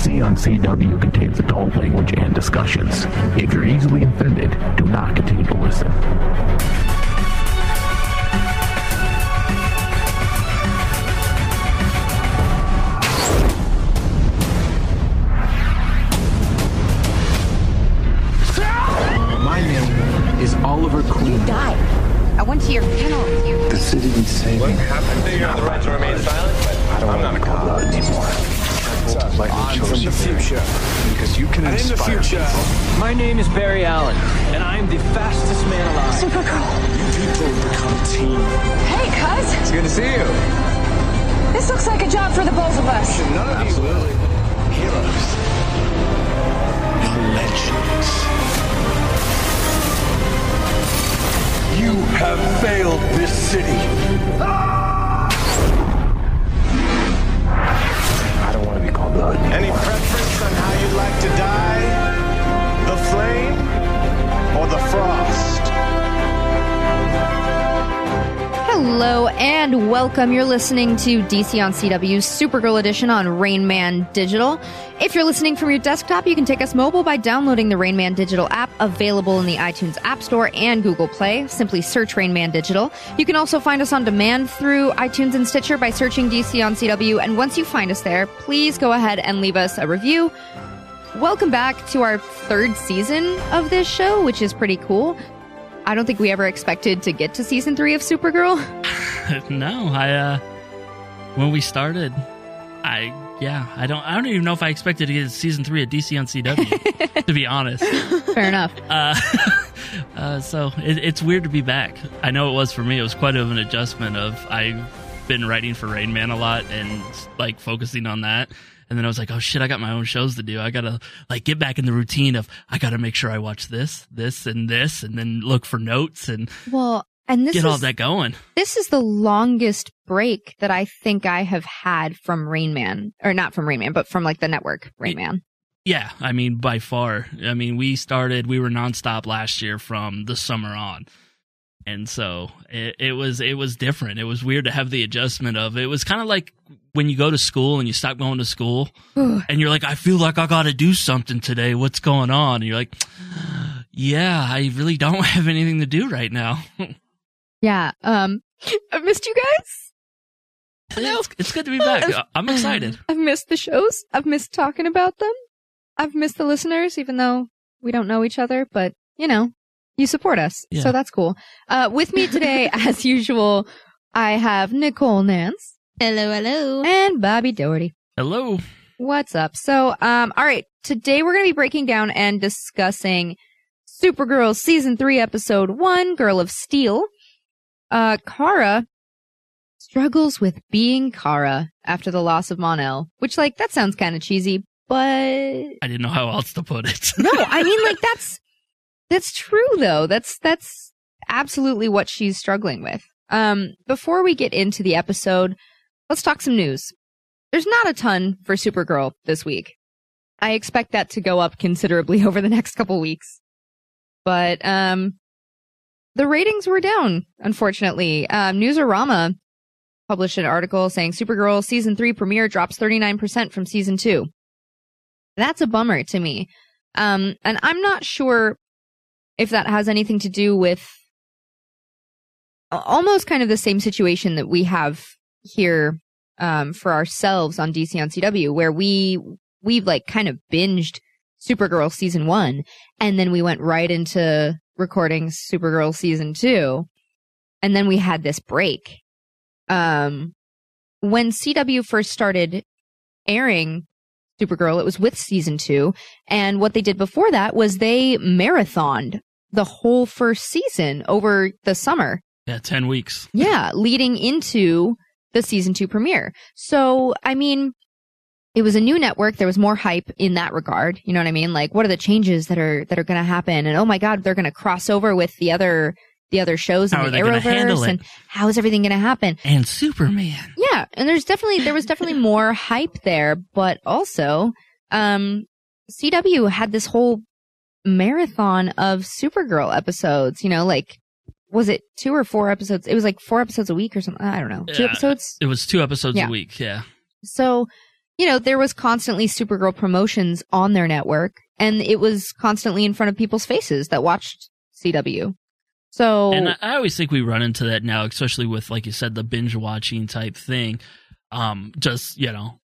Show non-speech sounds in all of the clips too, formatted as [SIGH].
DC on CW contains adult language and discussions. If you're easily offended, do not continue to listen. My name is Oliver Queen. You died. I went to your funeral with you. The city needs saving. happened to you have the right to remain silent, but I don't I'm want not a call god. anymore. Like I'm from the future. Because you can And in the future, people. my name is Barry Allen, and I'm the fastest man alive. Supergirl. You people become a team. Hey, cuz. It's good to see you. This looks like a job for the both of us. None of you heroes. You're legends. You have failed this city. I Any preference on how you'd like to die? The flame or the frost? Hello and welcome. You're listening to DC on CW's Supergirl edition on Rain Man Digital. If you're listening from your desktop, you can take us mobile by downloading the Rain Man Digital app available in the iTunes App Store and Google Play. Simply search Rain Man Digital. You can also find us on demand through iTunes and Stitcher by searching DC on CW. And once you find us there, please go ahead and leave us a review. Welcome back to our third season of this show, which is pretty cool. I don't think we ever expected to get to season three of Supergirl. [LAUGHS] [LAUGHS] no, I uh when we started, I yeah, I don't I don't even know if I expected to get to season three of DC on CW, [LAUGHS] to be honest. Fair enough. Uh, uh so it, it's weird to be back. I know it was for me. It was quite of an adjustment. Of I've been writing for Rain Man a lot and like focusing on that. And then I was like, oh shit, I got my own shows to do. I gotta like get back in the routine of I gotta make sure I watch this, this, and this, and then look for notes and Well, and this get is all that going. this is the longest break that I think I have had from Rain Man, or not from Rain Man, but from like the network Rain Man. Yeah, I mean, by far. I mean, we started, we were nonstop last year from the summer on. And so it, it was, it was different. It was weird to have the adjustment of it was kind of like when you go to school and you stop going to school and you're like, I feel like I got to do something today. What's going on? And you're like, yeah, I really don't [LAUGHS] have anything to do right now. [LAUGHS] Yeah. Um, I've missed you guys. it's, it's good to be back. [LAUGHS] I'm excited. I've missed the shows. I've missed talking about them. I've missed the listeners, even though we don't know each other, but you know, you support us. Yeah. So that's cool. Uh, with me today, [LAUGHS] as usual, I have Nicole Nance. Hello, hello. And Bobby Doherty. Hello. What's up? So, um, all right. Today we're going to be breaking down and discussing Supergirl season three, episode one, Girl of Steel. Uh, Kara struggles with being Kara after the loss of Mon-El, which like, that sounds kind of cheesy, but I didn't know how else to put it. no, I mean like [LAUGHS] that's, that's true though. That's, that's absolutely what she's struggling with. Um, before we get into the episode, let's talk some news. There's not a ton for Supergirl this week. I expect that to go up considerably [LAUGHS] over the next couple weeks. But, um, the ratings were down, unfortunately. Um, Newsarama published an article saying Supergirl season three premiere drops 39% from season two. That's a bummer to me. Um, and I'm not sure if that has anything to do with almost kind of the same situation that we have here um, for ourselves on DC on CW, where we we've like kind of binged Supergirl season one, and then we went right into recording Supergirl season two, and then we had this break. Um, when CW first started airing Supergirl, it was with season two, and what they did before that was they marathoned the whole first season over the summer. yeah, 10 weeks. [LAUGHS] Yeah, leading into the season two premiere. So, I mean, it was a new network. There was more hype in that regard. You know what I mean? Like, what are the changes that are, that are going to happen? And oh my God, they're going to cross over with the other, the other shows How in the they gonna handle Arrowverse. And how is everything going to happen? And Superman. Yeah, and there's definitely there was definitely [LAUGHS] more hype there, but also um CW had this whole marathon of Supergirl episodes, you know, like was it two or four episodes? It was like four episodes a week or something. I don't know. Two Yeah. episodes. It was two episodes Yeah. a week. Yeah. So, you know, there was constantly Supergirl promotions on their network and it was constantly in front of people's faces that watched CW. So And I, I always think we run into that now, especially with, like you said, the binge watching type thing. Um, just, you know,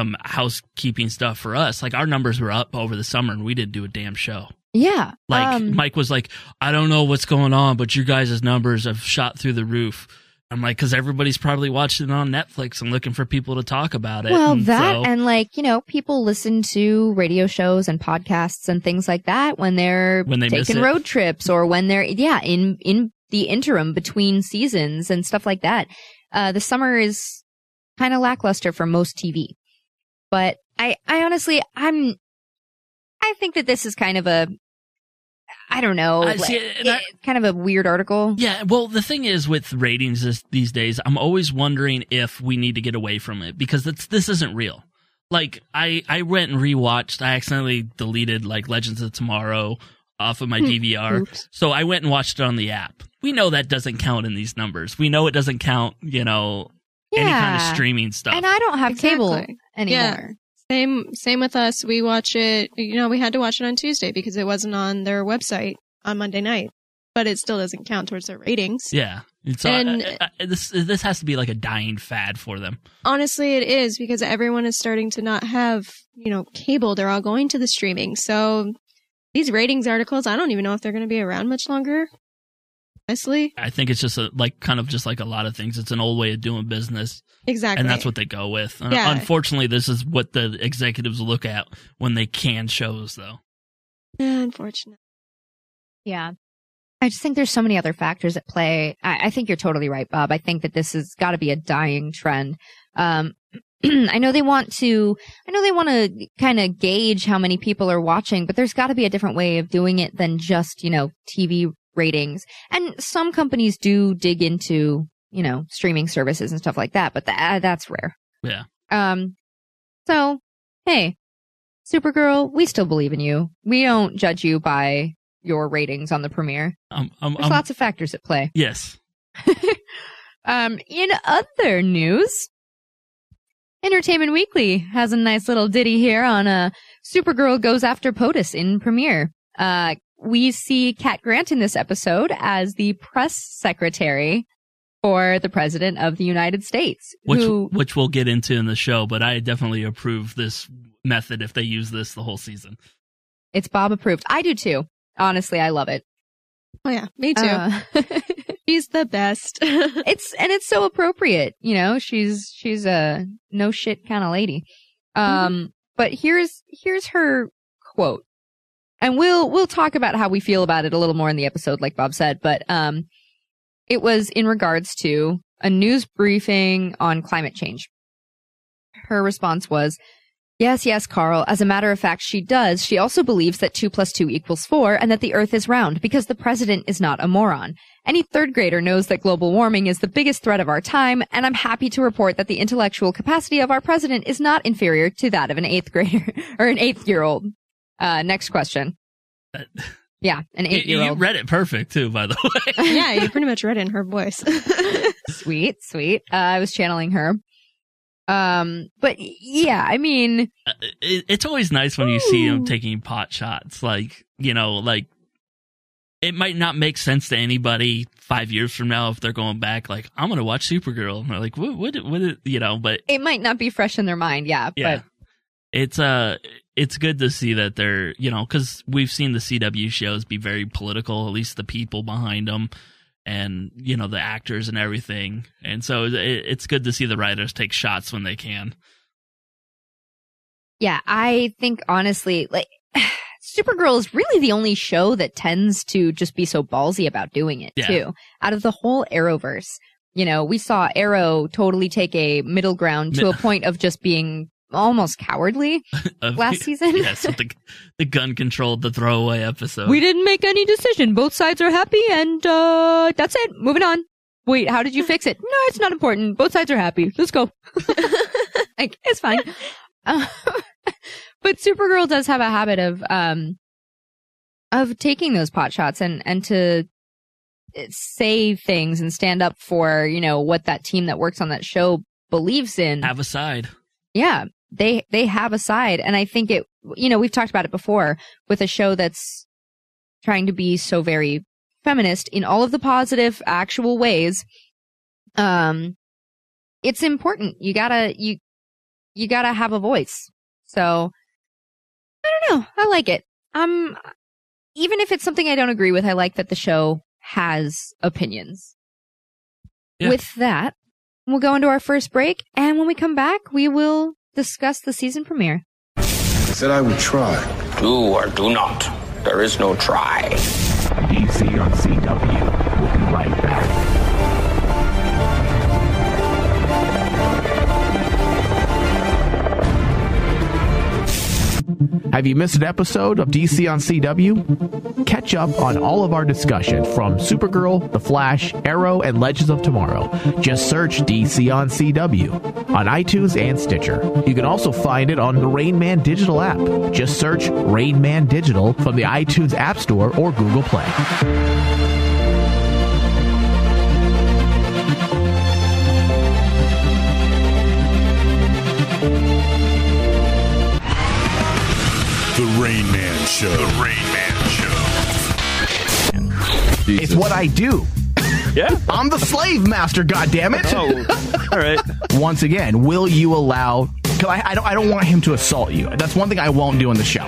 some housekeeping stuff for us. Like our numbers were up over the summer and we didn't do a damn show. yeah, Like um, Mike was like, I don't know what's going on, but your guys' numbers have shot through the roof. I'm like, because everybody's probably watching it on Netflix and looking for people to talk about it. Well, And that so- and like, you know, people listen to radio shows and podcasts and things like that when they're When they taking road trips or when they're, yeah, in, in the interim between seasons and stuff like that. Uh, the summer is kind of lackluster for most TV. But I, I honestly, I'm, I think that this is kind of a, I don't know, see, like, I- eh, kind of a weird article. Yeah, well, the thing is with ratings this, these days, I'm always wondering if we need to get away from it because it's, this isn't real. Like, I, I went and rewatched, I accidentally deleted, like, Legends of Tomorrow off of my DVR. Oops. So I went and watched it on the app. We know that doesn't count in these numbers. We know it doesn't count, you know, any kind of Yeah. streaming stuff. And I don't have cable Exactly. anymore. Same same with us. We watch it. You know, we had to watch it on Tuesday because it wasn't on their website on Monday night. But it still doesn't count towards their ratings. yeah. So uh, And- I- I- this, this has to be like a dying fad for them. Honestly, it is because everyone is starting to not have, you know, cable. They're all going to the streaming. So these ratings articles, I don't even know if they're going to be around much longer. Honestly, I think it's just a, like kind of just like a lot of things. It's an old way of doing business. exactly. and that's what they go with. Uh, Yeah. Unfortunately, this is what the executives look at when they can shows, though. Yeah, unfortunate. Yeah. I just think there's so many other factors at play. I, I think you're totally right, Bob. I think that this has got to be a dying trend. Um, [CLEARS THROAT] I know they want to, I know they want to kind of gauge how many people are watching, but there's got to be a different way of doing it than just, you know, TV ratings. And some companies do dig into, you know, streaming services and stuff like that, but that, that's rare. Yeah. Um, so, hey, Supergirl, we still believe in you. We don't judge you by your ratings on the premiere. Um, um, There's um, lots of factors at play. yes. [LAUGHS] Um, in other news, Entertainment Weekly has a nice little ditty here on a uh, Supergirl goes after POTUS in premiere. Uh, we see Cat Grant in this episode as the press secretary for the president of the United States. Which who, which we'll get into in the show, but I definitely approve this method if they use this the whole season. it's Bob approved. I do too. Honestly, I love it. Oh yeah, me too. Uh, [LAUGHS] She's the best. [LAUGHS] it's and it's so appropriate you know she's she's a no shit kind of lady um but here's here's her quote and we'll we'll talk about how we feel about it a little more in the episode like bob said but um it was in regards to a news briefing on climate change her response was Yes, yes, Carl. As a matter of fact, she does. She also believes that 2 plus 2 equals 4 and that the earth is round because the president is not a moron. Any third grader knows that global warming is the biggest threat of our time, and I'm happy to report that the intellectual capacity of our president is not inferior to that of an eighth grader [LAUGHS] or an eighth year old. Uh, next question. Yeah, an You, eight year old. you read it perfect too, by the way. [LAUGHS] yeah, you pretty much read it in her voice. [LAUGHS] Sweet, sweet. Uh, I was channeling her. Um, but yeah, I mean, Uh, it, it's always nice when you see them taking pot shots. Like you know, like it might not make sense to anybody five years from now if they're going back. Like I'm gonna watch Supergirl. And they're like, what? What? What? You know, but it might not be fresh in their mind. Yeah, yeah, but it's uh, it's good to see that they're you know because we've seen the CW shows be very political. At least the people behind them. And you know the actors and everything, and so it, it's good to see the writers take shots when they can. yeah, I think honestly, like, [SIGHS] Supergirl is really the only show that tends to just be so ballsy about doing it Yeah. too. Out of the whole Arrowverse, you know, we saw Arrow totally take a middle ground to a point of just being almost cowardly [LAUGHS] Of- last season. yes, with the the gun controlled the throwaway episode. We didn't make any decision. Both sides are happy, and uh that's it. Moving on. Wait, how did you fix it? No, it's not important. Both sides are happy. Let's go. [LAUGHS] like it's fine. Uh, [LAUGHS] but Supergirl does have a habit of um of taking those pot shots and and to say things and stand up for you know what that team that works on that show believes in. have a side. Yeah. They they have a side, and I think it. You know, we've talked about it before with a show that's trying to be so very feminist in all of the positive, actual ways. Um, it's important. You gotta you you gotta have a voice. So I don't know. I like it. Um, even if it's something I don't agree with, I like that the show has opinions. Yeah. With that, we'll go into our first break, and when we come back, we will discuss the season premiere. I said I would try. Do or do not. There is no try. DC on CW. We'll be right Have you missed an episode of DC on CW? Catch up on all of our discussion from Supergirl, The Flash, Arrow, and Legends of Tomorrow. Just search DC on CW on iTunes and Stitcher. You can also find it on the Rain Man digital app. Just search Rain Man Digital from the iTunes App Store or Google Play. Show. The Rain Man Show. It's what I do. Yeah. I'm the slave master, goddammit. Oh, all right. [LAUGHS] Once again, will you allow cuz I, I don't I don't want him to assault you. That's one thing I won't do on the show.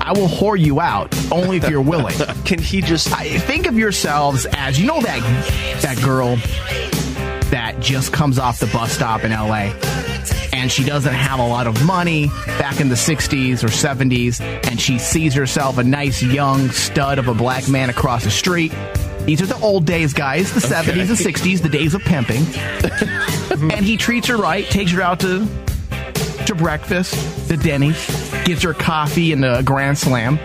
I will whore you out only if you're willing. [LAUGHS] Can he just I, think of yourselves as you know that that girl that just comes off the bus stop in LA and she doesn't have a lot of money back in the 60s or 70s and she sees herself a nice young stud of a black man across the street. These are the old days, guys, the 70s and 60s, the days of pimping. [LAUGHS] and he treats her right, takes her out to to breakfast, the Denny's, gives her coffee and a grand slam,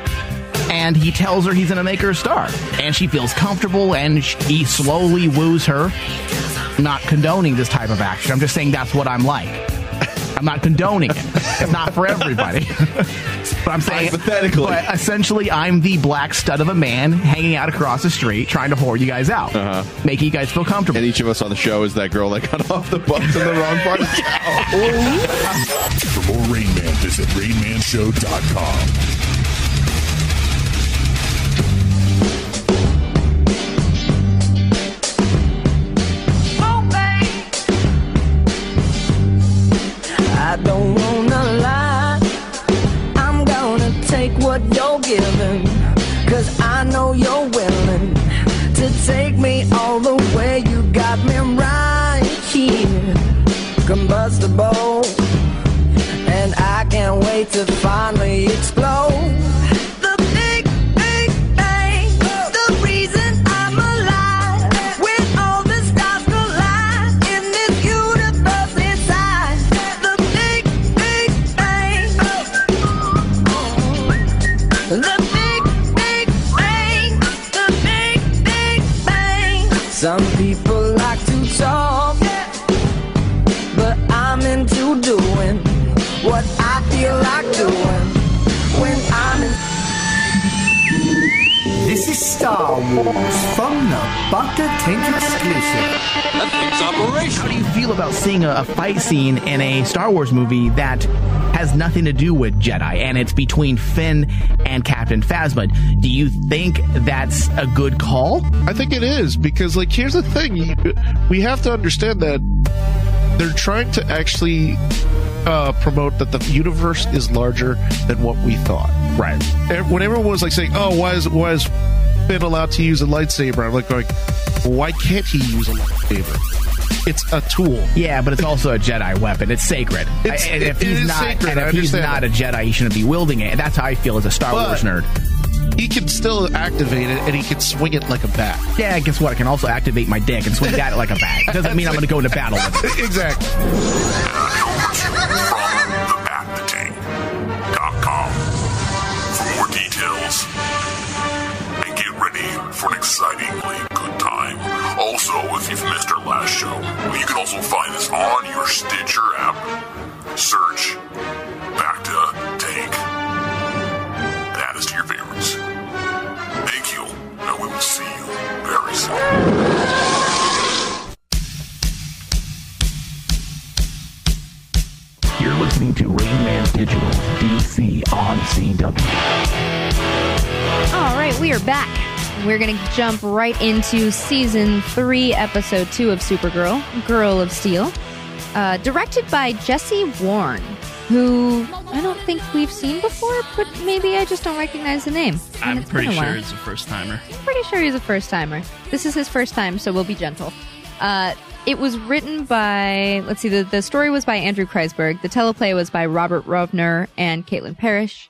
and he tells her he's going to make her a star. And she feels comfortable, and he slowly woos her. Not condoning this type of action. I'm just saying that's what I'm like. I'm not condoning it. It's not for everybody. [LAUGHS] but I'm saying Hypothetically. But essentially, I'm the black stud of a man hanging out across the street, trying to whore you guys out, Uh-huh. making you guys feel comfortable. And each of us on the show is that girl that got [LAUGHS] off the bus in the wrong part of town. For more Rain Man, visit RainManShow.com. what. Cause I know you're willing to take me all the way. You got me right here, combustible. And I can't wait to finally explode. The Baka Tank exclusive. How do you feel about seeing a, a fight scene in a Star Wars movie that has nothing to do with Jedi and it's between Finn and Captain Phasma? Do you think that's a good call? I think it is because, like, here's the thing: we have to understand that they're trying to actually uh, promote that the universe is larger than what we thought. Right. And When everyone was like saying, "Oh, why is why is Finn allowed to use a lightsaber?" I'm like going, "Why can't he use a lightsaber? It's a tool." Yeah, but it's also a Jedi weapon. It's sacred. It's- and if it he's is not, sacred, and if he's not a Jedi, he shouldn't be wielding it. And that's how I feel as a Star But- Wars nerd. He can still activate it, and he can swing it like a bat. Yeah, guess what? I can also activate my dick and swing that like a bat. Doesn't mean I'm going to go into battle with it. [LAUGHS] exactly. For an excitingly good time. Also, if you've missed our last show, you can also find us on your Stitcher app. Search Back to Tank. Add us to your favorites. Thank you, and we will see you very. very soon.「You're listening to Rain Man Digital DC on CW. All right, we are back. We're going to jump right into season three, episode two of Supergirl, Girl of Steel, uh, directed by Jesse Warn, who I don't think we've seen before, but maybe I just don't recognize the name. I'm pretty sure he's a first timer. I'm pretty sure he's a first timer. This is his first time, so we'll be gentle. Uh, it was written by, let's see, the, the story was by Andrew Kreisberg. The teleplay was by Robert Rovner and Caitlin Parrish.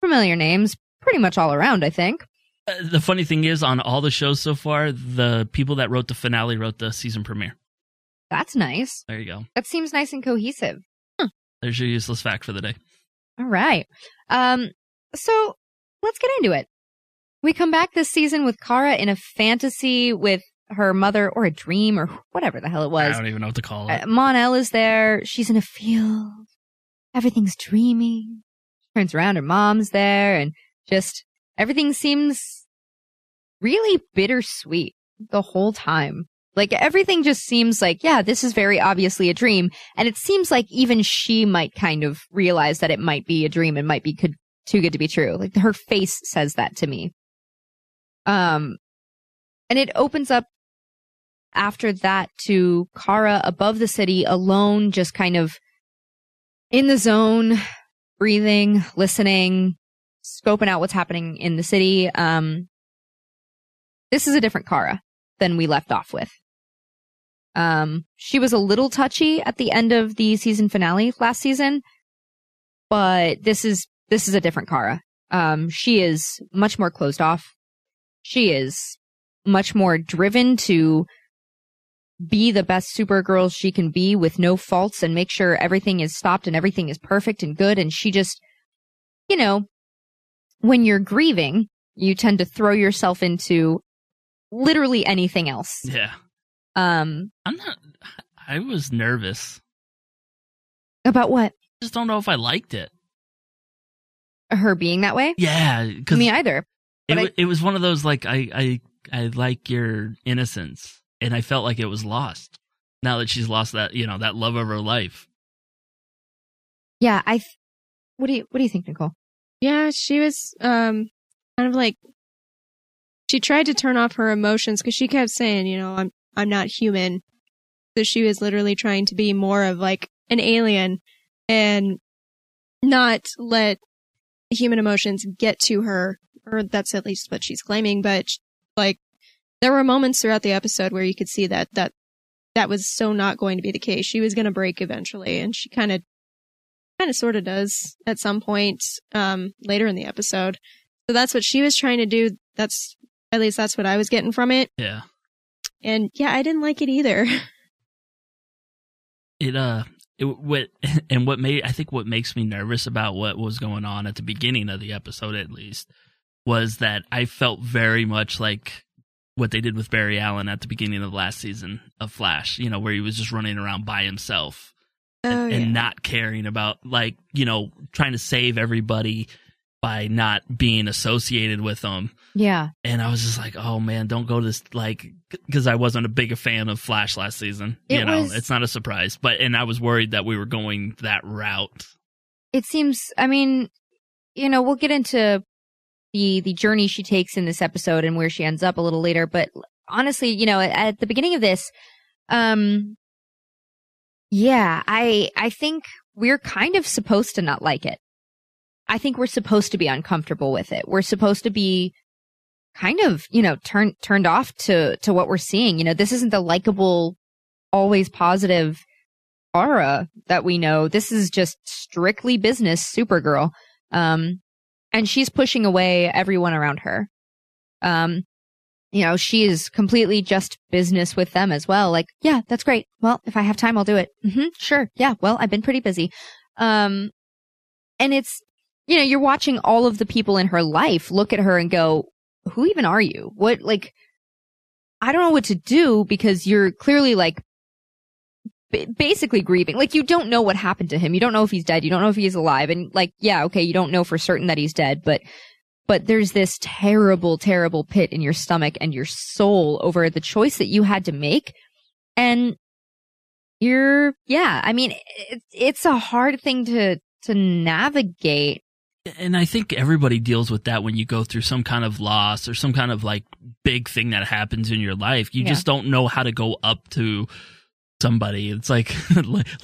Familiar names, pretty much all around, I think. Uh, the funny thing is, on all the shows so far, the people that wrote the finale wrote the season premiere. That's nice. There you go. That seems nice and cohesive. There's your useless fact for the day. All right. Um, so let's get into it. We come back this season with Kara in a fantasy with her mother or a dream or whatever the hell it was. I don't even know what to call it. Uh, Mon-El is there. She's in a field. Everything's dreamy. She turns around, her mom's there, and just everything seems really bittersweet the whole time. Like everything just seems like, yeah, this is very obviously a dream. And it seems like even she might kind of realize that it might be a dream and might be could, too good to be true. Like her face says that to me. Um, and it opens up after that to Kara above the city alone, just kind of in the zone, breathing, listening, scoping out what's happening in the city. Um, this is a different Kara than we left off with. Um, she was a little touchy at the end of the season finale last season, but this is, this is a different Kara. Um, she is much more closed off. She is much more driven to be the best Supergirl she can be with no faults and make sure everything is stopped and everything is perfect and good. And she just, you know, when you're grieving, you tend to throw yourself into literally anything else. Yeah. Um, I'm not. I was nervous. about what? I Just don't know if I liked it. Her being that way? Yeah, because Me either. it, I- it was one of those like I I I like your innocence, and I felt like it was lost now that she's lost that you know that love of her life. Yeah, I. Th- what do you What do you think, Nicole? Yeah, she was um kind of like she tried to turn off her emotions because she kept saying, you know, I'm I'm not human. So she was literally trying to be more of like an alien and not let human emotions get to her, or that's at least what she's claiming. But like, there were moments throughout the episode where you could see that that that was so not going to be the case. She was going to break eventually, and she kind of kind of sort of does at some point um later in the episode. So that's what she was trying to do. That's at least that's what I was getting from it. Yeah. And yeah, I didn't like it either. [LAUGHS] it uh it what [LAUGHS] and what made I think what makes me nervous about what was going on at the beginning of the episode at least was that I felt very much like what they did with Barry Allen at the beginning of last season of Flash, you know, where he was just running around by himself Oh, and, and not caring about like, you know, trying to save everybody by not being associated with them. Yeah. And I was just like, oh man, don't go this like because I wasn't a big fan of Flash last season. It you know, was- it's not a surprise. But and I was worried that we were going that route. It seems. I mean, you know, we'll get into the the journey she takes in this episode and where she ends up a little later. But honestly, you know, at the beginning of this, um, yeah, I I think we're kind of supposed to not like it. I think we're supposed to be uncomfortable with it. We're supposed to be kind of, you know, turned turned off to to what we're seeing. You know, this isn't the likable, always positive aura that we know. This is just strictly business Supergirl. Um and she's pushing away everyone around her. Um you know, she is completely just business with them as well. Like, yeah, that's great. Well, if I have time, I'll do it. hmm sure. Yeah. Well, I've been pretty busy. Um, and it's, you know, you're watching all of the people in her life look at her and go, who even are you? What, like, I don't know what to do because you're clearly like ba- basically grieving. Like, you don't know what happened to him. You don't know if he's dead. You don't know if he's alive. And like, yeah, okay, you don't know for certain that he's dead, but but there's this terrible, terrible pit in your stomach and your soul over the choice that you had to make. And you're yeah. I mean, it, it's a hard thing to to navigate. And I think everybody deals with that when you go through some kind of loss or some kind of like big thing that happens in your life. You Yeah. just don't know how to go up to somebody. It's [LAUGHS] like,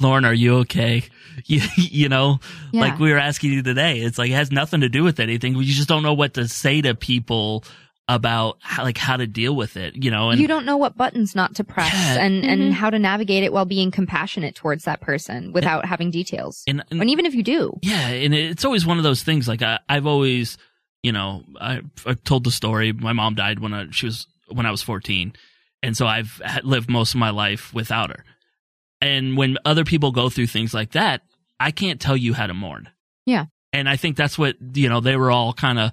Lauren, are you okay? [LAUGHS] You, you know, Yeah. like we were asking you today. It's like, it has nothing to do with anything. You just don't know what to say to people about how, like how to deal with it, you know, and you don't know what buttons not to press Yeah. and Mhm. and how to navigate it while being compassionate towards that person without having details. And, and even if you do, Yeah, and it's always one of those things. Like I, I've always, you know, I, I've told the story. My mom died when I, she was when I was fourteen, and so I've lived most of my life without her. And when other people go through things like that, I can't tell you how to mourn. yeah. And I think that's what you know they were all kind of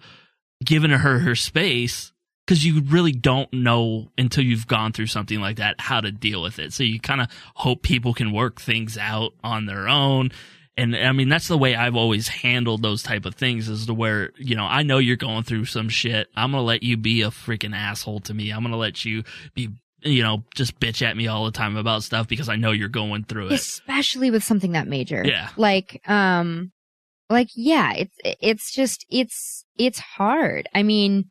giving her her space because you really don't know until you've gone through something like that how to deal with it. So you kind of hope people can work things out on their own. And I mean that's the way I've always handled those type of things is to where you know I know you're going through some shit. I'm gonna let you be a freaking asshole to me. I'm gonna let you be you know just bitch at me all the time about stuff because I know you're going through it. especially with something that major. Yeah. Like, um, like, yeah, it's, it's just, it's, it's hard. I mean,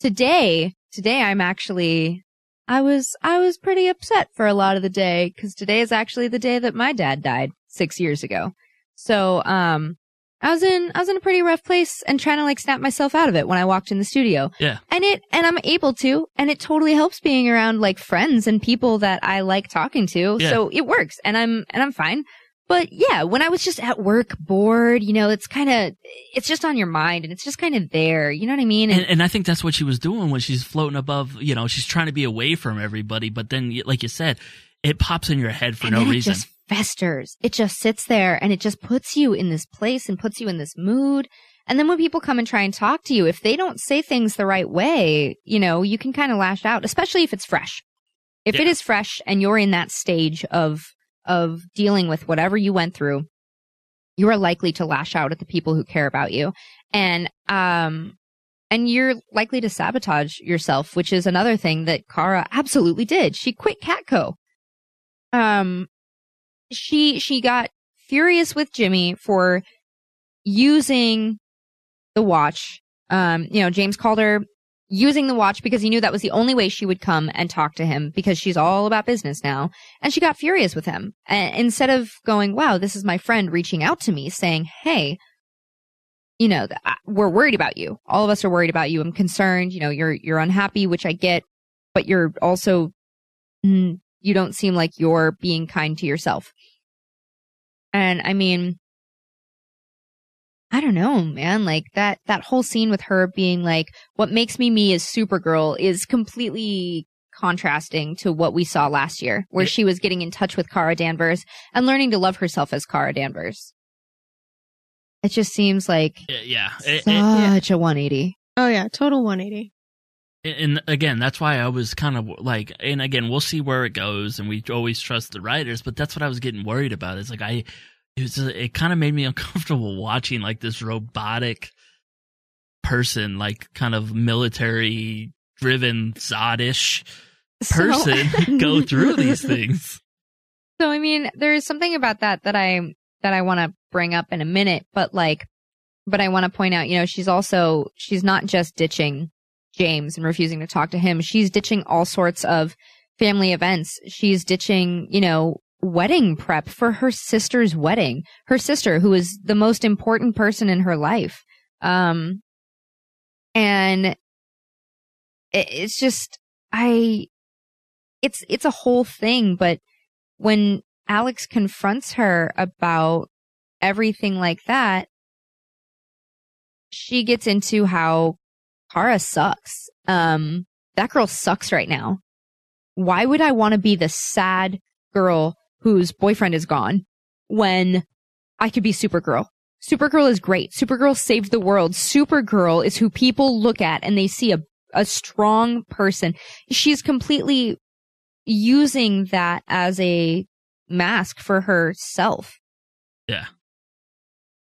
today, today I'm actually, I was, I was pretty upset for a lot of the day because today is actually the day that my dad died six years ago. So, um, I was in, I was in a pretty rough place and trying to like snap myself out of it when I walked in the studio. Yeah. And it, and I'm able to, and it totally helps being around like friends and people that I like talking to. Yeah. So it works and I'm, and I'm fine. But yeah, when I was just at work bored, you know, it's kind of, it's just on your mind and it's just kind of there. You know what I mean? And, and I think that's what she was doing when she's floating above, you know, she's trying to be away from everybody. But then, like you said, it pops in your head for and no reason. Just festers. It just sits there and it just puts you in this place and puts you in this mood. And then when people come and try and talk to you, if they don't say things the right way, you know, you can kind of lash out, especially if it's fresh. If it Yeah. is fresh and you're in that stage of, of dealing with whatever you went through, you are likely to lash out at the people who care about you. And, um, and you're likely to sabotage yourself, which is another thing that Kara absolutely did. She quit Catco. Um, she she got furious with Jimmy for using the watch. Um, you know, James called her using the watch because he knew that was the only way she would come and talk to him because she's all about business now. And she got furious with him. And instead of going, wow, this is my friend reaching out to me saying, hey, you know, we're worried about you. All of us are worried about you. I'm concerned. You know, you're, you're unhappy, which I get, but you're also, you don't seem like you're being kind to yourself. And I mean, I don't know, man. Like that, that whole scene with her being like, what makes me me is Supergirl is completely contrasting to what we saw last year, where she was getting in touch with Kara Danvers and learning to love herself as Kara Danvers. It just seems like Yeah, yeah. It- it- such a 180. Oh yeah, total 180. And again, that's why I was kind of like, and again, we'll see where it goes, and we always trust the writers. But that's what I was getting worried about. It's like I, it was, it kind of made me [LAUGHS] uncomfortable watching like this robotic person, like kind of military driven Zodish [LAUGHS] So- person [LAUGHS] go through these things. So I mean, there's something about that that I that I want to bring up in a minute, but like, but I want to point out, you know, she's also she's not just ditching James and refusing to talk to him. She's ditching all sorts of family events. She's ditching, you know, wedding prep for her sister's wedding. Her sister, who is the most important person in her life. Um, and it, it's just, I, it's, it's a whole thing, but when Alex confronts her about everything like that, she gets into how Kara sucks. Um, that girl sucks right now. Why would I want to be the sad girl whose boyfriend is gone when I could be Supergirl? Supergirl is great. Supergirl saved the world. Supergirl is who people look at and they see a, a strong person. She's completely using that as a mask for herself. Yeah.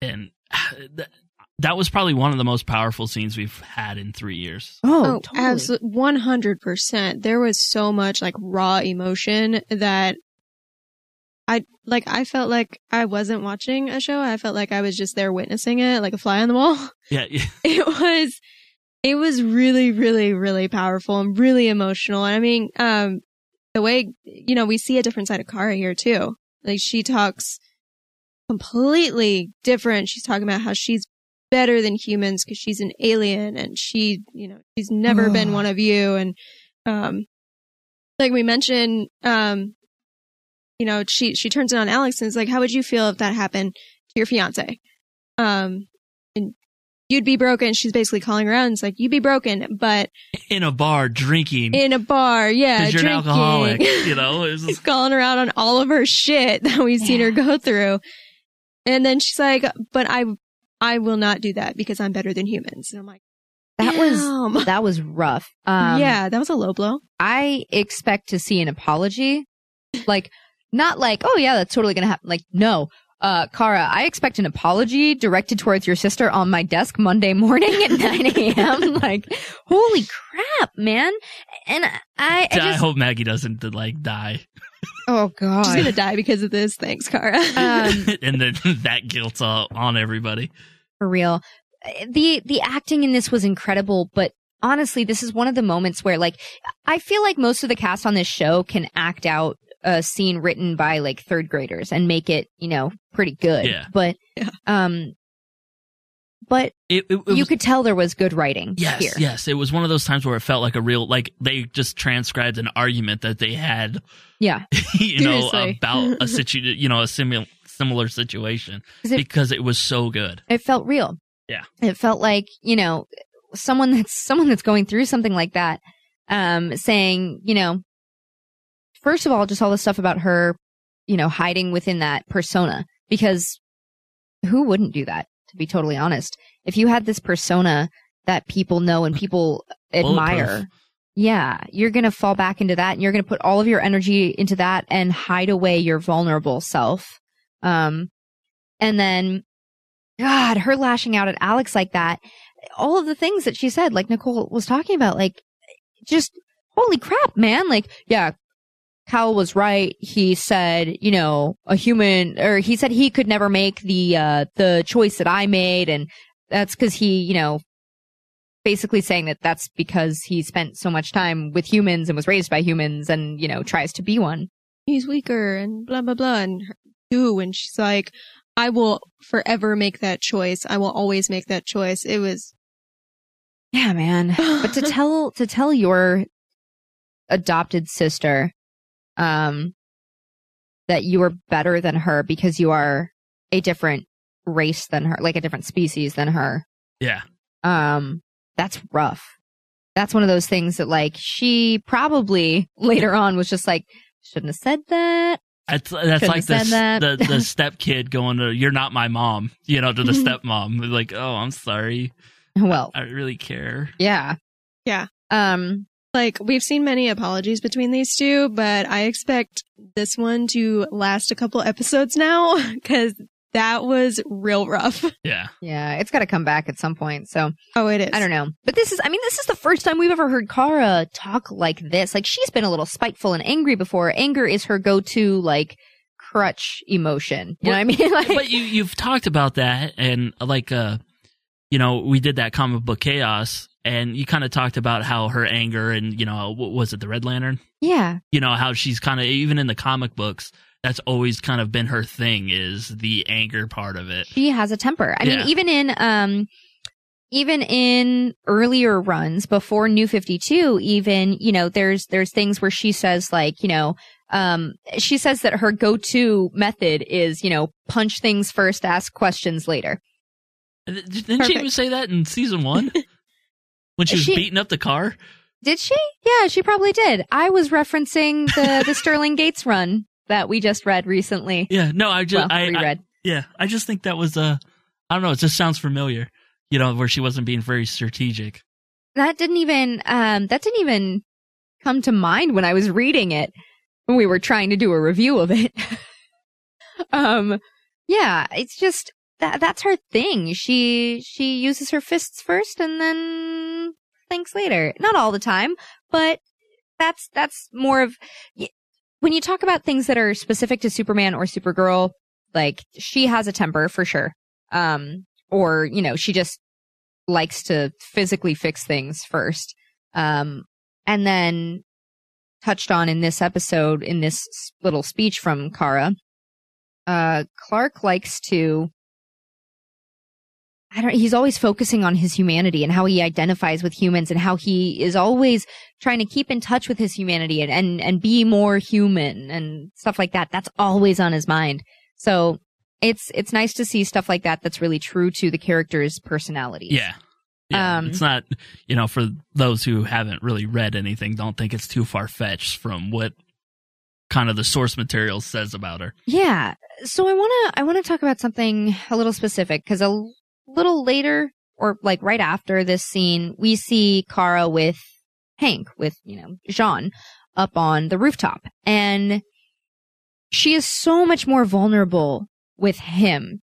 And [SIGHS] that, that was probably one of the most powerful scenes we've had in three years. Oh, absolutely, one hundred percent. There was so much like raw emotion that I like I felt like I wasn't watching a show. I felt like I was just there witnessing it, like a fly on the wall. [LAUGHS] Yeah, yeah. [LAUGHS] It was it was really, really, really powerful and really emotional. And I mean, um, the way you know we see a different side of Kara here too. Like she talks completely different. She's talking about how she's better than humans because she's an alien and she, you know, she's never been one of you. And, um, like we mentioned, um, you know, she, she turns it on Alex and is like, how would you feel if that happened to your fiance? Um, and you'd be broken. She's basically calling her out and it's like, you'd be broken, but In a bar drinking. in a bar, yeah, because you're drinking. an alcoholic. [LAUGHS] You know, was He's calling her out on all of her shit that we've seen her go through. And then she's like, but I, I will not do that because I'm better than humans. And I'm like, That Damn. was that was rough. Um, yeah, that was a low blow. I expect to see an apology, like not like, oh yeah, that's totally gonna happen. Like, no, uh, Kara, I expect an apology directed towards your sister on my desk Monday morning at [LAUGHS] 9 a.m. [LAUGHS] like, holy crap, man! And I, I I, just, hope Maggie doesn't like die, oh god, She's gonna die because of this. Thanks, Kara. [LAUGHS] um, [LAUGHS] and then [LAUGHS] that guilt all on everybody. for real. The the acting in this was incredible, but honestly, this is one of the moments where like I feel like most of the cast on this show can act out a scene written by like third graders and make it, you know, pretty good. Yeah. But um but It, it, it you was, could tell there was good writing yes, here. yes. It was one of those times where it felt like a real, like they just transcribed an argument that they had, Yeah. [LAUGHS] you know, Seriously. about a [LAUGHS] situ, you know, a similar similar situation it- because it was so good. It felt real. Yeah. It felt like, you know, someone that's someone that's going through something like that, um, saying, you know, first of all, just all the stuff about her, you know, hiding within that persona. Because who wouldn't do that, to be totally honest? If you had this persona that people know and people [LAUGHS] admire, yeah, you're going to fall back into that and you're going to put all of your energy into that and hide away your vulnerable self. Um, and then, God, her lashing out at Alex like that, all of the things that she said, like Nicole was talking about, like, just holy crap, man. Like, yeah, Kal was right. He said, you know, a human, or he said he could never make the, uh, the choice that I made. And that's because he, you know, basically saying that that's because he spent so much time with humans and was raised by humans and, you know, tries to be one. He's weaker and blah blah blah. And her, too, and she's like, I will forever make that choice. I will always make that choice. It was Yeah, man. but to [LAUGHS] tell to tell your adopted sister um that you are better than her because you are a different race than her, like a different species than her. Yeah. Um that's rough. That's one of those things that like she probably [LAUGHS] later on was just like shouldn't have said that. That's that's Shouldn't like the, said that. the the [LAUGHS] step kid going to you're not my mom, you know, to the stepmom. Like, oh, I'm sorry. Well, I really care. yeah. yeah. Um Like we've seen many apologies between these two, but I expect this one to last a couple episodes now [LAUGHS] because that was real rough. [LAUGHS] Yeah. Yeah, it's got to come back at some point. So, oh, it is. I don't know. But this is, I mean, this is the first time we've ever heard Kara talk like this. Like, she's been a little spiteful and angry before. Anger is her go to, like, crutch emotion. You know what I mean? [LAUGHS] Like, but you you've talked about that and like uh you know we did that comic book chaos and you kind of talked about how her anger and you know what was it the red lantern yeah. you know how she's kind of even in the comic books that's always kind of been her thing is the anger part of it She has a temper. I mean, even in, um, even in earlier runs before New 52, even, you know, there's, there's things where she says like, you know, um, she says that her go-to method is, you know, punch things first, ask questions later. didn't she even say that in season one [LAUGHS] when she was She- beating up the car Did she? Yeah, she probably did. I was referencing the the [LAUGHS] Sterling Gates run that we just read recently. yeah no i just Well, I, I yeah i just think that was uh i don't know it just sounds familiar you know where she wasn't being very strategic That didn't even um that didn't even come to mind when I was reading it when we were trying to do a review of it. [LAUGHS] um yeah, it's just that that's her thing. She she uses her fists first and then thinks later. Not all the time, but that's that's more of when you talk about things that are specific to Superman or Supergirl, like she has a temper for sure. Um, or, you know, she just likes to physically fix things first. Um, and then touched on in this episode, in this little speech from Kara, uh, Clark likes to, I don't, he's always focusing on his humanity and how he identifies with humans and how he is always trying to keep in touch with his humanity and, and, and be more human and stuff like that. That's always on his mind. So it's, it's nice to see stuff like that that's really true to the character's personality. Yeah. Yeah, Um, it's not, you know, for those who haven't really read anything, don't think it's too far fetched from what kind of the source material says about her. Yeah. So I want to I want to talk about something a little specific cuz a little later or like right after this scene, we see Kara with Hank with, you know, J'onn up on the rooftop and she is so much more vulnerable with him.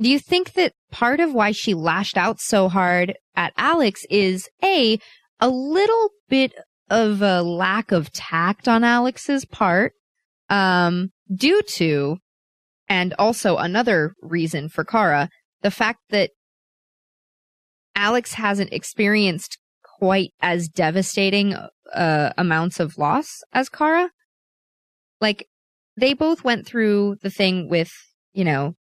Do you think that part of why she lashed out so hard at Alex is A, a little bit of a lack of tact on Alex's part, um, due to, and also another reason for Kara, the fact that Alex hasn't experienced quite as devastating uh, amounts of loss as Kara. Like, they both went through the thing with, you know,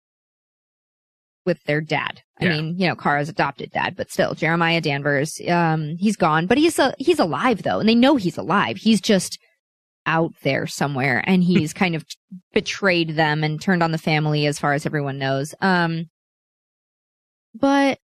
with their dad. I Yeah. mean, you know, Kara's adopted dad, but still, Jeremiah Danvers, um, he's gone, but he's a, he's alive though, and they know he's alive. He's just out there somewhere, and he's [LAUGHS] kind of betrayed them and turned on the family, as far as everyone knows. Um, but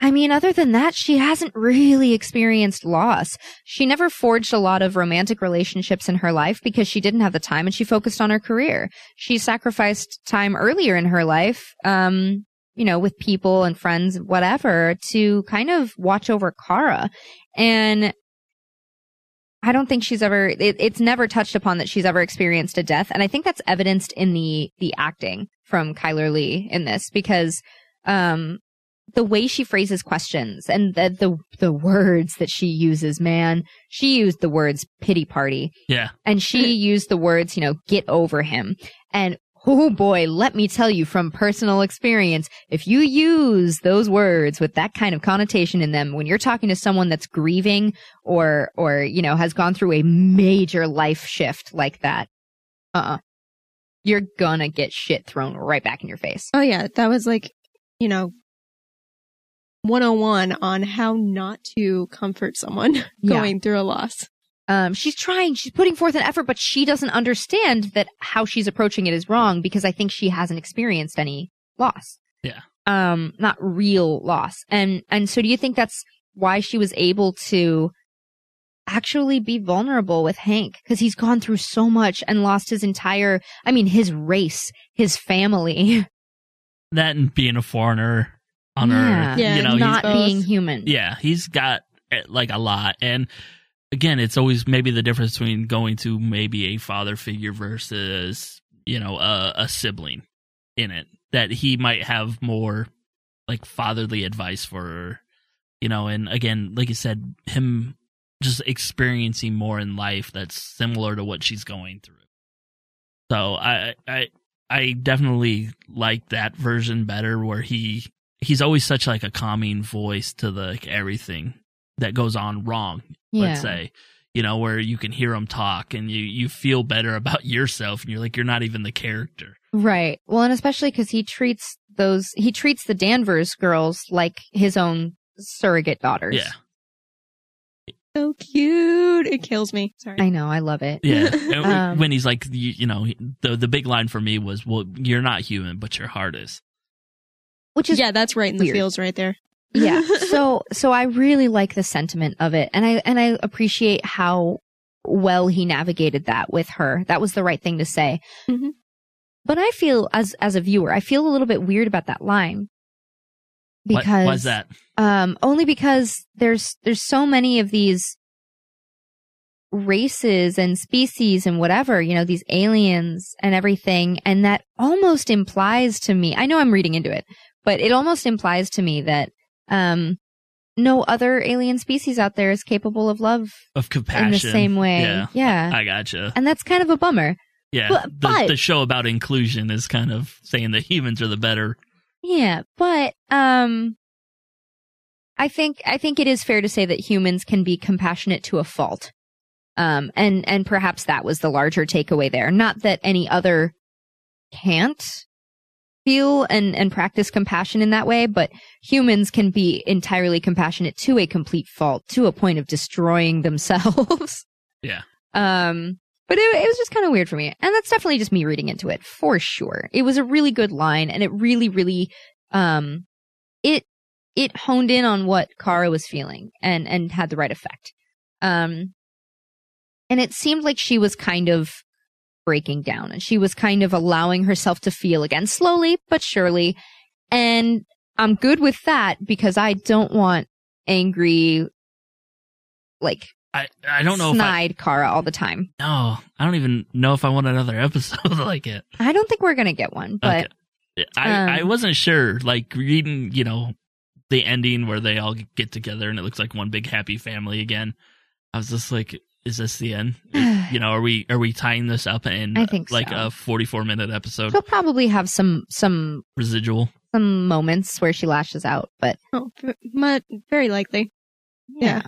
I mean, other than that, she hasn't really experienced loss. She never forged a lot of romantic relationships in her life because she didn't have the time and she focused on her career. She sacrificed time earlier in her life, um, you know, with people and friends, whatever, to kind of watch over Kara. And I don't think she's ever, it, it's never touched upon that she's ever experienced a death. And I think that's evidenced in the, the acting from Chyler Leigh in this because, um, the way she phrases questions and the, the, the words that she uses, man, she used the words pity party Yeah. and she used the words, you know, get over him. And oh boy, let me tell you from personal experience, if you use those words with that kind of connotation in them, when you're talking to someone that's grieving or, or, you know, has gone through a major life shift like that, uh-uh. You're gonna get shit thrown right back in your face. Oh yeah, that was like, you know, 101 on how not to comfort someone [LAUGHS] Yeah. going through a loss. Um, she's trying, she's putting forth an effort, but she doesn't understand that how she's approaching it is wrong because I think she hasn't experienced any loss. Yeah. Um, not real loss. And, and so do you think that's why she was able to actually be vulnerable with Hank? Cause he's gone through so much and lost his entire, I mean, his race, his family. [LAUGHS] That and being a foreigner on Yeah. Earth. Yeah, you know, not he's- being human. Yeah, he's got eh, like a lot. And again, it's always maybe the difference between going to maybe a father figure versus, you know, a, a sibling in it. That he might have more like fatherly advice for her, you know, and again, like you said, him just experiencing more in life that's similar to what she's going through. So I I I definitely like that version better where he he's always such like a calming voice to the like, everything that goes on wrong, let's say. You know, where you can hear him talk and you you feel better [LAUGHS] about yourself and you're like you're not even the character. Right. Well, and especially because he treats those, he treats the Danvers girls like his own surrogate daughters. Yeah. So cute. It kills me. Sorry. I know. I love it. Yeah. [LAUGHS] Um, when he's like you, you know, the the big line for me was, "Well, you're not human, but your heart is." Which is yeah, that's right in the weird. feels right there. yeah. [LAUGHS] So, so I really like the sentiment of it. And I, and I appreciate how well he navigated that with her. That was the right thing to say. Mhm. But I feel as, as a viewer, I feel a little bit weird about that line. Because, why's that? Um, only because there's, there's so many of these races and species and whatever, you know, these aliens and everything. And that almost implies to me, I know I'm reading into it, but it almost implies to me that, um, no other alien species out there is capable of love Of compassion. in the same way. Yeah. yeah. I gotcha. and that's kind of a bummer. Yeah. But- the, but- the show about inclusion is kind of saying that humans are the better. Yeah, but um I think I think it is fair to say that humans can be compassionate to a fault. Um and and perhaps that was the larger takeaway there. Not that any other can't feel and and practice compassion in that way, but humans can be entirely compassionate to a complete fault to a point of destroying [LAUGHS] themselves. Yeah. Um, but it, it was just kind of weird for me. And that's definitely just me reading into it for sure. It was a really good line and it really, really, um, it, it honed in on what Kara was feeling and, and had the right effect. Um, and it seemed like she was kind of breaking down and she was kind of allowing herself to feel again slowly but surely. And I'm good with that because I don't want angry, like, I, I don't know if I, snide Kara all the time. no, I don't even know if I want another [LAUGHS] episode like it. I don't think we're gonna get one, but I, Um, I wasn't sure. Like reading, you know, the ending where they all get together and it looks like one big happy family again. I was just like, is this the end? [SIGHS] you know, are we are we tying this up in I think like so. a forty four minute episode she'll probably have some some residual? some moments where she lashes out. But Oh, v- very likely. yeah,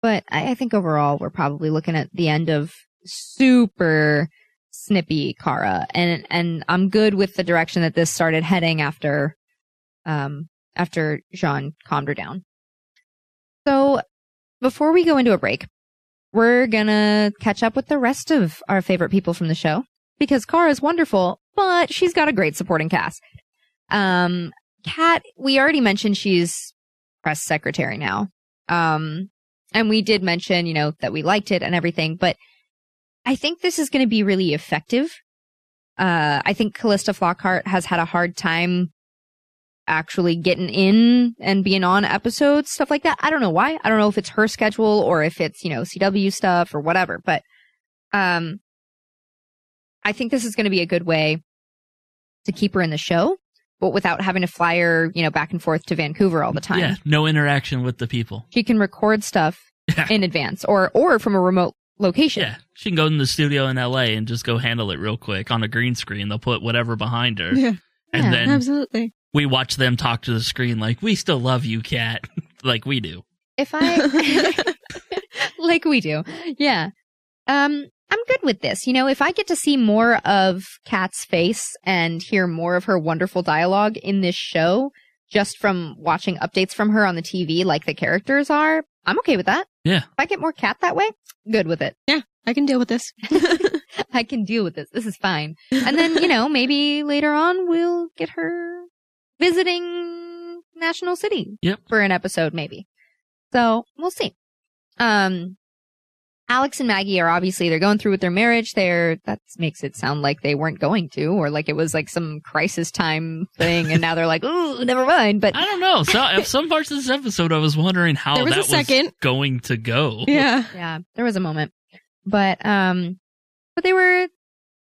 but I, I think overall we're probably looking at the end of super snippy Kara, and and I'm good with the direction that this started heading after, um, after J'onn calmed her down. So before we go into a break, we're gonna catch up with the rest of our favorite people from the show because Kara's wonderful, but she's got a great supporting cast. Um, Cat, we already mentioned she's press secretary now. Um, and we did mention, you know, that we liked it and everything, but I think this is going to be really effective. Uh, I think Calista Flockhart has had a hard time actually getting in and being on episodes, stuff like that. I don't know why. I don't know if it's her schedule or if it's, you know, CW stuff or whatever, but, um, I think this is going to be a good way to keep her in the show, but without having to fly her, you know, back and forth to Vancouver all the time. Yeah, no interaction with the people. She can record stuff in advance or, or from a remote location. Yeah, she can go in the studio in L.A. and just go handle it real quick on a green screen. They'll put whatever behind her, Yeah. and Yeah, then absolutely. We watch them talk to the screen like we still love you, Cat, [LAUGHS] like we do. If I, [LAUGHS] [LAUGHS] like we do. Yeah. Um, I'm good with this. You know, if I get to see more of Cat's face and hear more of her wonderful dialogue in this show, just from watching updates from her on the TV, like the characters are, I'm okay with that. Yeah. If I get more Cat that way, good with it. Yeah, I can deal with this. I can deal with this. This is fine. And then, you know, maybe later on we'll get her visiting National City Yep. for an episode, maybe. So we'll see. Um, Alex and Maggie are obviously they're going through with their marriage. They're that makes it sound like they weren't going to, or like it was like some crisis time thing, and now they're like, "Ooh, never mind." But I don't know. So, [LAUGHS] at some parts of this episode, I was wondering how There was a that second. going to go. Yeah, yeah, there was a moment, but um, but they were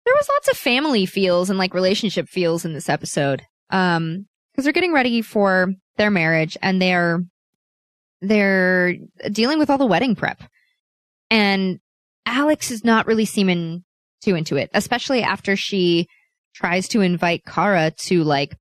there was lots of family feels and like relationship feels in this episode. Um, because they're getting ready for their marriage and they're they're dealing with all the wedding prep, and Alex is not really seeming too into it, especially after she tries to invite Kara to like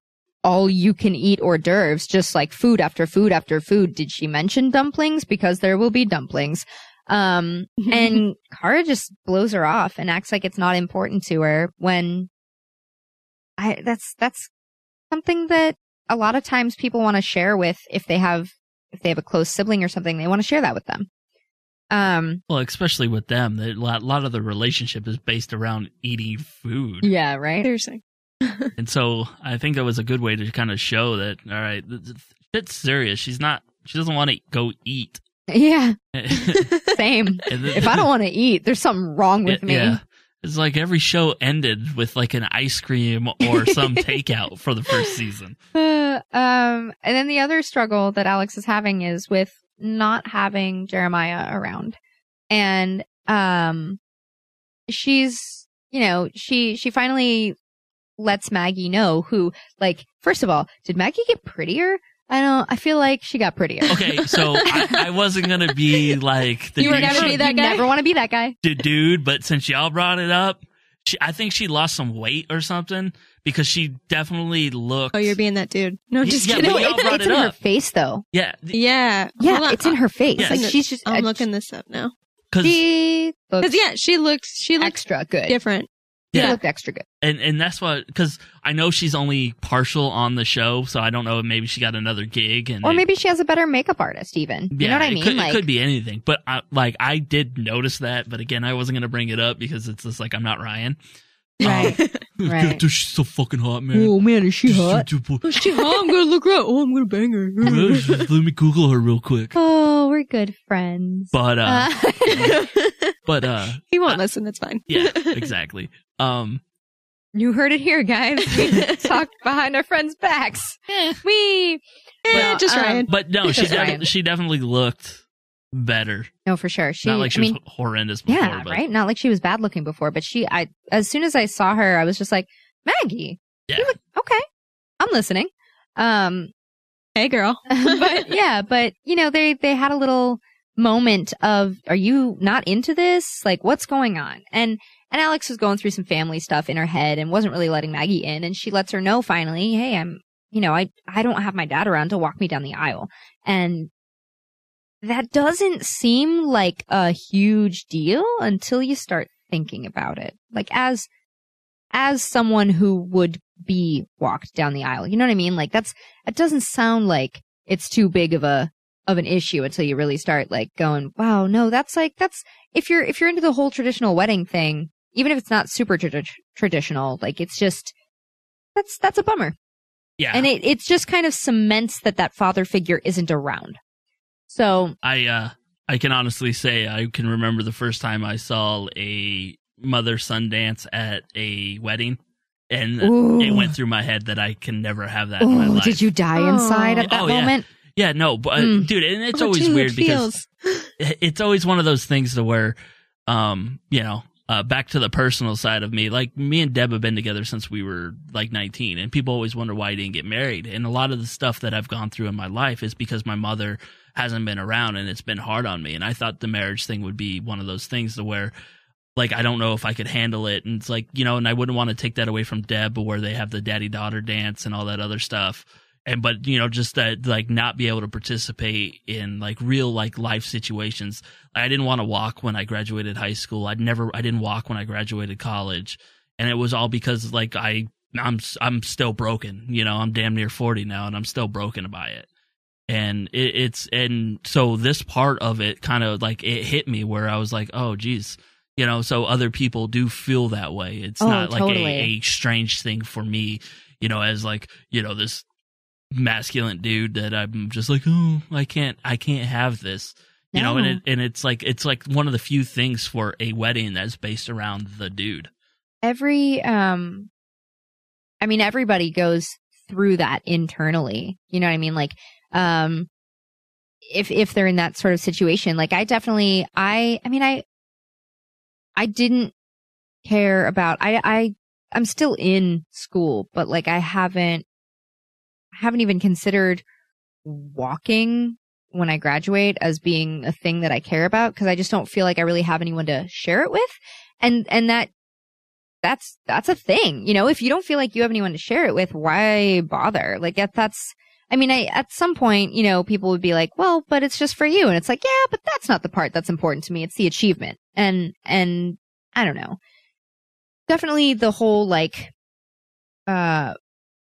all you can eat hors d'oeuvres, just like food after food after food. Did she mention dumplings? Because there will be dumplings. Um, [LAUGHS] and Kara just blows her off and acts like it's not important to her when I, that's, that's something that a lot of times people want to share with if they have, if they have a close sibling or something, they want to share that with them. Um, Well, especially with them, a lot, lot of the relationship is based around eating food. yeah, right. Seriously. [LAUGHS] And so I think that was a good way to kind of show that, all right, th- th- it's serious. She's not, she doesn't want to go eat. Yeah. [LAUGHS] Same. Then- if I don't want to eat, there's something wrong with me. Yeah. It's like every show ended with like an ice cream or some [LAUGHS] takeout for the first season. [LAUGHS] Uh, um, and then the other struggle that Alex is having is with not having Jeremiah around. And, um, she's, you know, she, she finally lets Maggie know who, like, first of all, did Maggie get prettier? I don't. I feel like she got prettier. Okay, so [LAUGHS] I, I wasn't gonna be like the you were douche- never be that guy. Never want to be that guy. the dude, but since y'all brought it up, she, I think she lost some weight or something because she definitely looked. Oh, you're being that dude. No, just Yeah, kidding. but y'all it's brought it's it in her face though. Yeah, Yeah. Yeah, Hold on. it's in her face. Yes. Like she's just. I'm looking this up now. because She looks Because yeah, she looks she looked extra good. different. She Yeah. looked extra good. and and that's what because I know she's only partial on the show, so I don't know. Maybe she got another gig, and Or they- maybe she has a better makeup artist. Even you know what I it mean? Could, like it could be anything, but I, like I did notice that, but again, I wasn't gonna bring it up because it's just like I'm not Ryan. right, [LAUGHS] [LAUGHS] right. Dude, she's so fucking hot, man. Oh man, is she hot? Oh, she, oh, I'm gonna look her up. Oh, I'm gonna bang her. [LAUGHS] Let me Google her real quick. Oh, we're good friends. But uh, Uh, but uh, [LAUGHS] he won't listen. It's fine. yeah, [LAUGHS] exactly. Um, you heard it here, guys. We [LAUGHS] talked behind our friends' backs. We Eh, No, just um, Ryan. but no, she Just defi- Ryan. she definitely looked better. No, for sure. She, Not like she I mean, was horrendous before, yeah, but right. Not like she was bad looking before, but she. I as soon as I saw her, I was just like, Maggie. Yeah. You look okay. I'm listening. Um, Hey, girl. but yeah, but you know, they they had a little moment of, are you not into this? Like, what's going on? And and Alex was going through some family stuff in her head and wasn't really letting Maggie in, and she lets her know finally, hey, I'm, you know, I I don't have my dad around to walk me down the aisle, and that doesn't seem like a huge deal until you start thinking about it. Like as as someone who would be walked down the aisle. You know what I mean? Like that's it doesn't sound like it's too big of a of an issue until you really start like going, wow, no, that's like that's if you're if you're into the whole traditional wedding thing, even if it's not super tradi- traditional, like it's just that's that's a bummer. yeah. And it it's just kind of cements that that father figure isn't around. So, I uh I can honestly say I can remember the first time I saw a mother son dance at a wedding, and Ooh. it went through my head that I can never have that in my oh, life. did you die inside at that Oh, moment? Yeah, no, but Mm. dude, and it's Oh, always dude, weird [LAUGHS] it because it's always one of those things to where, um, you know, uh, back to the personal side of me, like me and Deb have been together since we were like 19 and people always wonder why I didn't get married. And a lot of the stuff that I've gone through in my life is because my mother hasn't been around and it's been hard on me. And I thought the marriage thing would be one of those things to where, like, I don't know if I could handle it. And it's like, you know, and I wouldn't want to take that away from Deb where they have the daddy daughter dance and all that other stuff and but you know just that like not be able to participate in like real like life situations. I didn't want to walk when i graduated high school. I'd never i didn't walk when i graduated college. And it was all because like i i'm i'm still broken you know? I'm damn near 40 now and i'm still broken by it. And it, it's and so this part of it kind of like it hit me where i was like oh geez. You know so other people do feel that way. It's Oh, not like totally. a, a strange thing for me you know as like you know this masculine dude that I'm just like, oh, I can't, I can't have this, you know, and it, and it's like, it's like one of the few things for a wedding that's based around the dude. every um i mean everybody goes through that internally. You know what i mean? Like um if if they're in that sort of situation like i definitely i i mean i i didn't care about i i i'm still in school but like i haven't haven't even considered walking when i graduate as being a thing that i care about because i just don't feel like i really have anyone to share it with. And and that that's that's a thing you know? If you don't feel like you have anyone to share it with why bother? Like that that's i mean i at some point you know people would be like well but it's just for you. And it's like yeah but that's not the part that's important to me. It's the achievement. And and i don't know. Definitely the whole like uh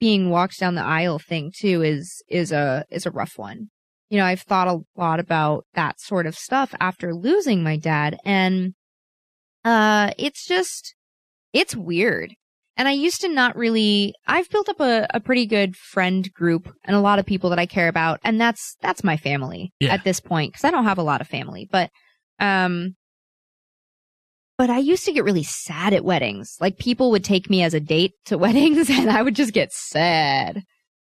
being walked down the aisle thing too is is a is a rough one you know i've thought a lot about that sort of stuff after losing my dad and uh it's just it's weird. And I used to not really, I've built up a, a pretty good friend group and a lot of people that I care about. And that's, that's my family Yeah. at this point. Cause I don't have a lot of family, but, um, but I used to get really sad at weddings. Like people would take me as a date to [LAUGHS] weddings and I would just get sad.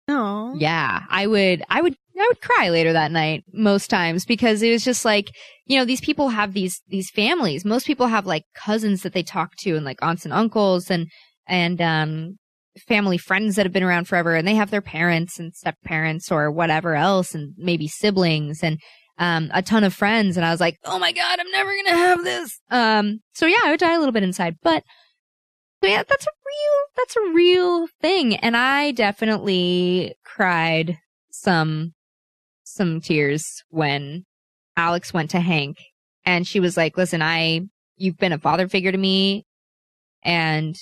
No. Yeah, I would, I would, I would cry later that night most times because it was just like, you know, these people have these, these families. Most people have like cousins that they talk to and like aunts and uncles and, and, um, family friends that have been around forever and they have their parents and step parents or whatever else and maybe siblings and um, a ton of friends. And I was like, oh my God, I'm never going to have this. Um, so yeah, I would die a little bit inside, but yeah, that's a real, that's a real thing. And I definitely cried some, some tears when Alex went to Hank and she was like, listen, I, you've been a father figure to me. And,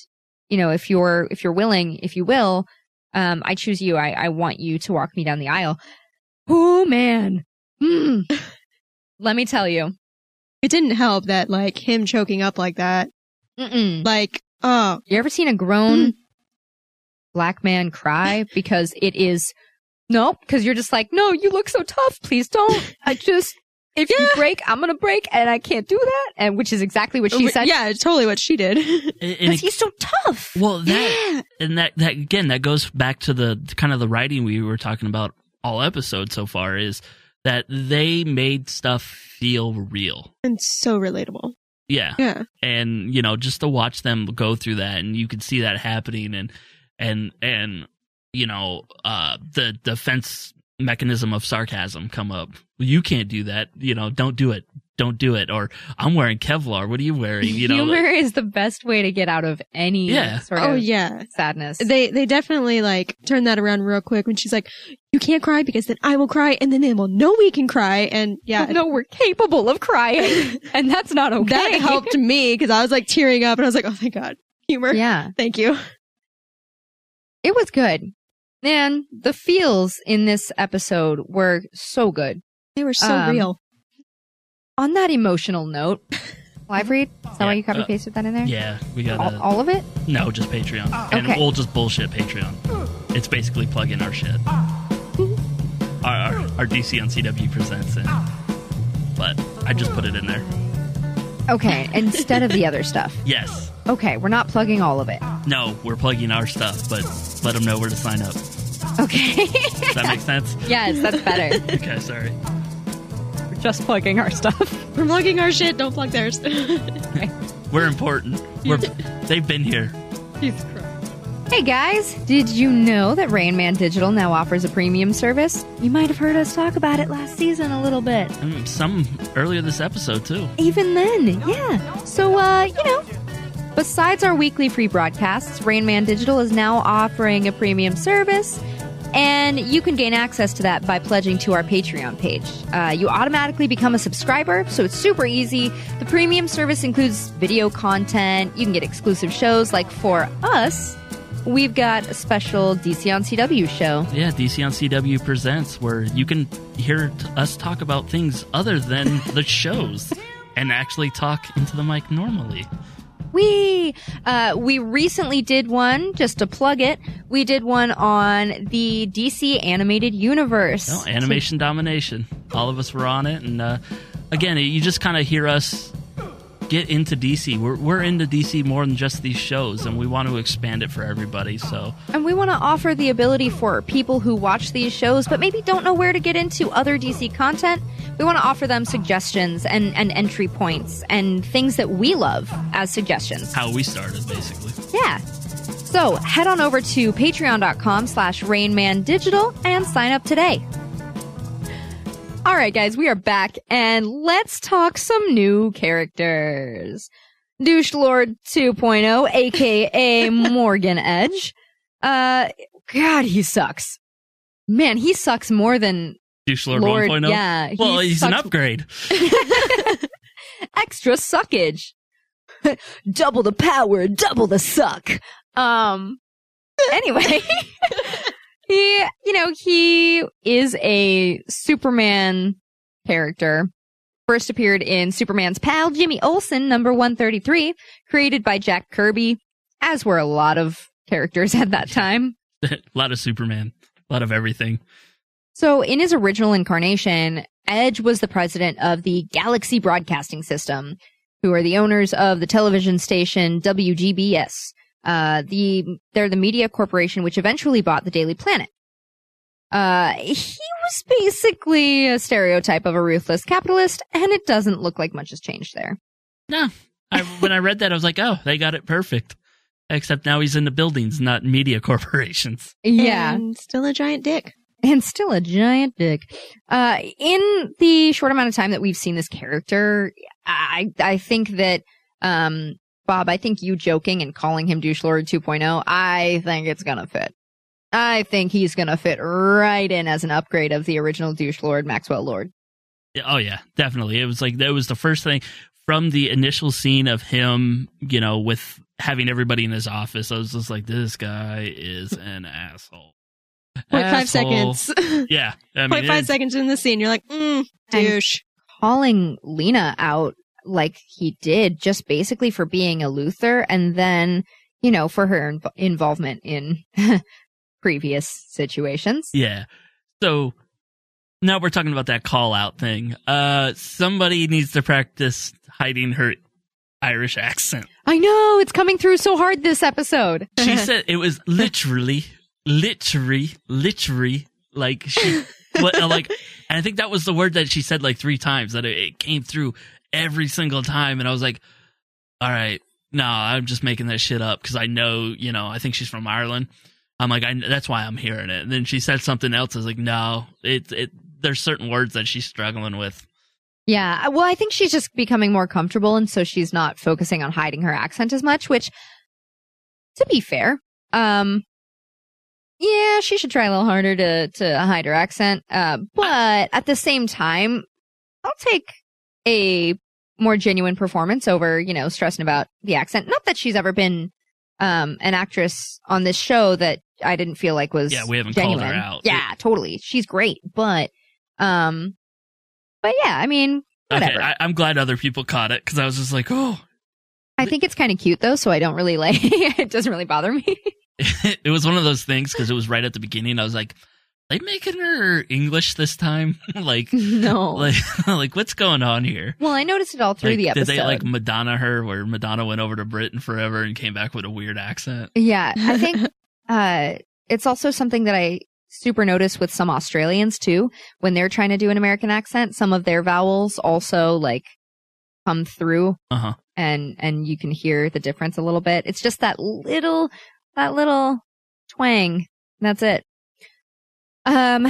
you know, if you're, if you're willing, if you will, um, I choose you. I, I want you to walk me down the aisle. Oh man. Hmm. [LAUGHS] Let me tell you. It didn't help that like him choking up like that. Mm-mm. Like, oh, You ever seen a grown black man cry? [LAUGHS] Because it is, nope, because you're just like, no, you look so tough. Please don't. I just, if you break, I'm going to break and I can't do that. And which is exactly what she said. Yeah, totally what she did. [LAUGHS] Because he's so tough. Well, that and that that again that goes back to the kind of the writing we were talking about all episode so far is that they made stuff feel real. and so relatable. Yeah. Yeah. And you know, just to watch them go through that and you could see that happening and and and you know, uh the defense mechanism of sarcasm come up. You can't do that. You know, don't do it. Don't do it. Or I'm wearing Kevlar. What are you wearing? You know, Humor is the best way to get out of any Yeah. sort oh of yeah. sadness. They they definitely like turn that around real quick when she's like, "You can't cry because then I will cry, and then they will know we can cry." And yeah, no, we're capable of crying, [LAUGHS] and that's not okay. that helped me because I was like tearing up, and I was like, "Oh my god, humor." Yeah. Thank you. It was good. Man, the feels in this episode were so good. They were so Um, real. On that emotional note, [LAUGHS] live read? Is that why you copy uh, pasted that in there? Yeah, we got All, all of it? No, just Patreon. And Okay. we'll just bullshit Patreon. It's basically plug in our shit. [LAUGHS] Our, our, our DC on CW presents it. But I just put it in there. Okay, instead of the other [LAUGHS] stuff. Yes. Okay, we're not plugging all of it. No, we're plugging our stuff, but let them know where to sign up. Okay. Does that make sense? yes, that's better. Okay, sorry. We're just plugging our stuff. [LAUGHS] We're plugging our shit. Don't plug theirs. [LAUGHS] We're important. We're [LAUGHS] they've been here. Hey guys, did you know that Rain Man Digital now offers a premium service? You might have heard us talk about it last season a little bit. Mm, Some earlier this episode too. Even then, yeah. So, uh, you know, besides our weekly free broadcasts, Rain Man Digital is now offering a premium service, and you can gain access to that by pledging to our Patreon page. Uh, you automatically become a subscriber, so it's super easy. The premium service includes video content. You can get exclusive shows, like for us, we've got a special DC on CW show. Yeah, DC on CW presents where you can hear us talk about things other than the [LAUGHS] shows and actually talk into the mic normally. We uh, we recently did one just to plug it. We did one on the DC animated universe. No, animation domination. All of us were on it, and uh, again, you just kind of hear us get into DC. We're we're into DC more than just these shows, and we want to expand it for everybody. So And we want to offer the ability for people who watch these shows but maybe don't know where to get into other DC content. We want to offer them suggestions and, and entry points and things that we love as suggestions. how we started, basically. Yeah. So head on over to patreon.com slash rainmandigital and sign up today. All right, guys, we are back and let's talk some new characters. Douche Lord 2.0, aka [LAUGHS] Morgan Edge. Uh, God, he sucks. Man, he sucks more than Douche Lord, Lord, 1.0. yeah, he well, he's an upgrade. [LAUGHS] extra suckage. [LAUGHS] double the power, double the suck. Um, anyway, he, you know, he is a Superman character. First appeared in Superman's pal, Jimmy Olsen, number 133, created by Jack Kirby, as were a lot of characters at that time. [LAUGHS] a lot of Superman, a lot of everything. So, in his original incarnation, Edge was the president of the Galaxy Broadcasting System, who are the owners of the television station WGBS. Uh, the they're the media corporation which eventually bought the Daily Planet. Uh, he was basically a stereotype of a ruthless capitalist, and it doesn't look like much has changed there. No, I, when I read that, I was like, oh, they got it perfect. Except now he's in the buildings, not media corporations. [LAUGHS] Yeah. And still a giant dick. and still a giant dick. Uh, in the short amount of time that we've seen this character, I I think that um, Bob, I think you joking and calling him douche lord 2.0, I think it's gonna fit. I think he's gonna fit right in as an upgrade of the original douche lord Maxwell Lord. Oh yeah, definitely. It was like that was the first thing from the initial scene of him, you know, with having everybody in his office. I was just like, this guy is an asshole. Point five seconds. [LAUGHS] Yeah, I mean, Point five seconds in the scene, you're like, mm, douche. calling Lena out like he did just basically for being a Luthor and then, you know, for her inv- involvement in [LAUGHS] previous situations. Yeah. So now we're talking about that call out thing. Uh, somebody needs to practice hiding her Irish accent. I know it's coming through so hard this episode. She [LAUGHS] said it was literally, literally, literally like she, what, like, and I think that was the word that she said like three times that it, it came through every single time. And I was like, all right, no, I'm just making that shit up because I know, you know, I think she's from Ireland. I'm like, I, that's why I'm hearing it. And then she said something else. I was like, no, it, it, there's certain words that she's struggling with. Yeah. Well, I think she's just becoming more comfortable and so she's not focusing on hiding her accent as much, which to be fair, um yeah, she should try a little harder to to hide her accent. Uh but at the same time, I'll take a more genuine performance over, you know, stressing about the accent. Not that she's ever been um an actress on this show that I didn't feel like was Yeah, we haven't called her out. Yeah, totally. She's great, but um but yeah, I mean, whatever. Okay, I, I'm glad other people caught it because I was just like, oh, I think it's kind of cute though, so I don't really like [LAUGHS] it doesn't really bother me. [LAUGHS] it was one of those things because it was right at the beginning. I was like, they making her English this time? [LAUGHS] like, [LAUGHS] no, like, [LAUGHS] like what's going on here? Well, I noticed it all through Like, the episode. Did they like Madonna her, where Madonna went over to Britain forever and came back with a weird accent? Yeah, I think uh it's also something that I super notice with some Australians too when they're trying to do an American accent, some of their vowels also like come through Uh huh. and and you can hear the difference a little bit. It's just that little that little twang. That's it. Um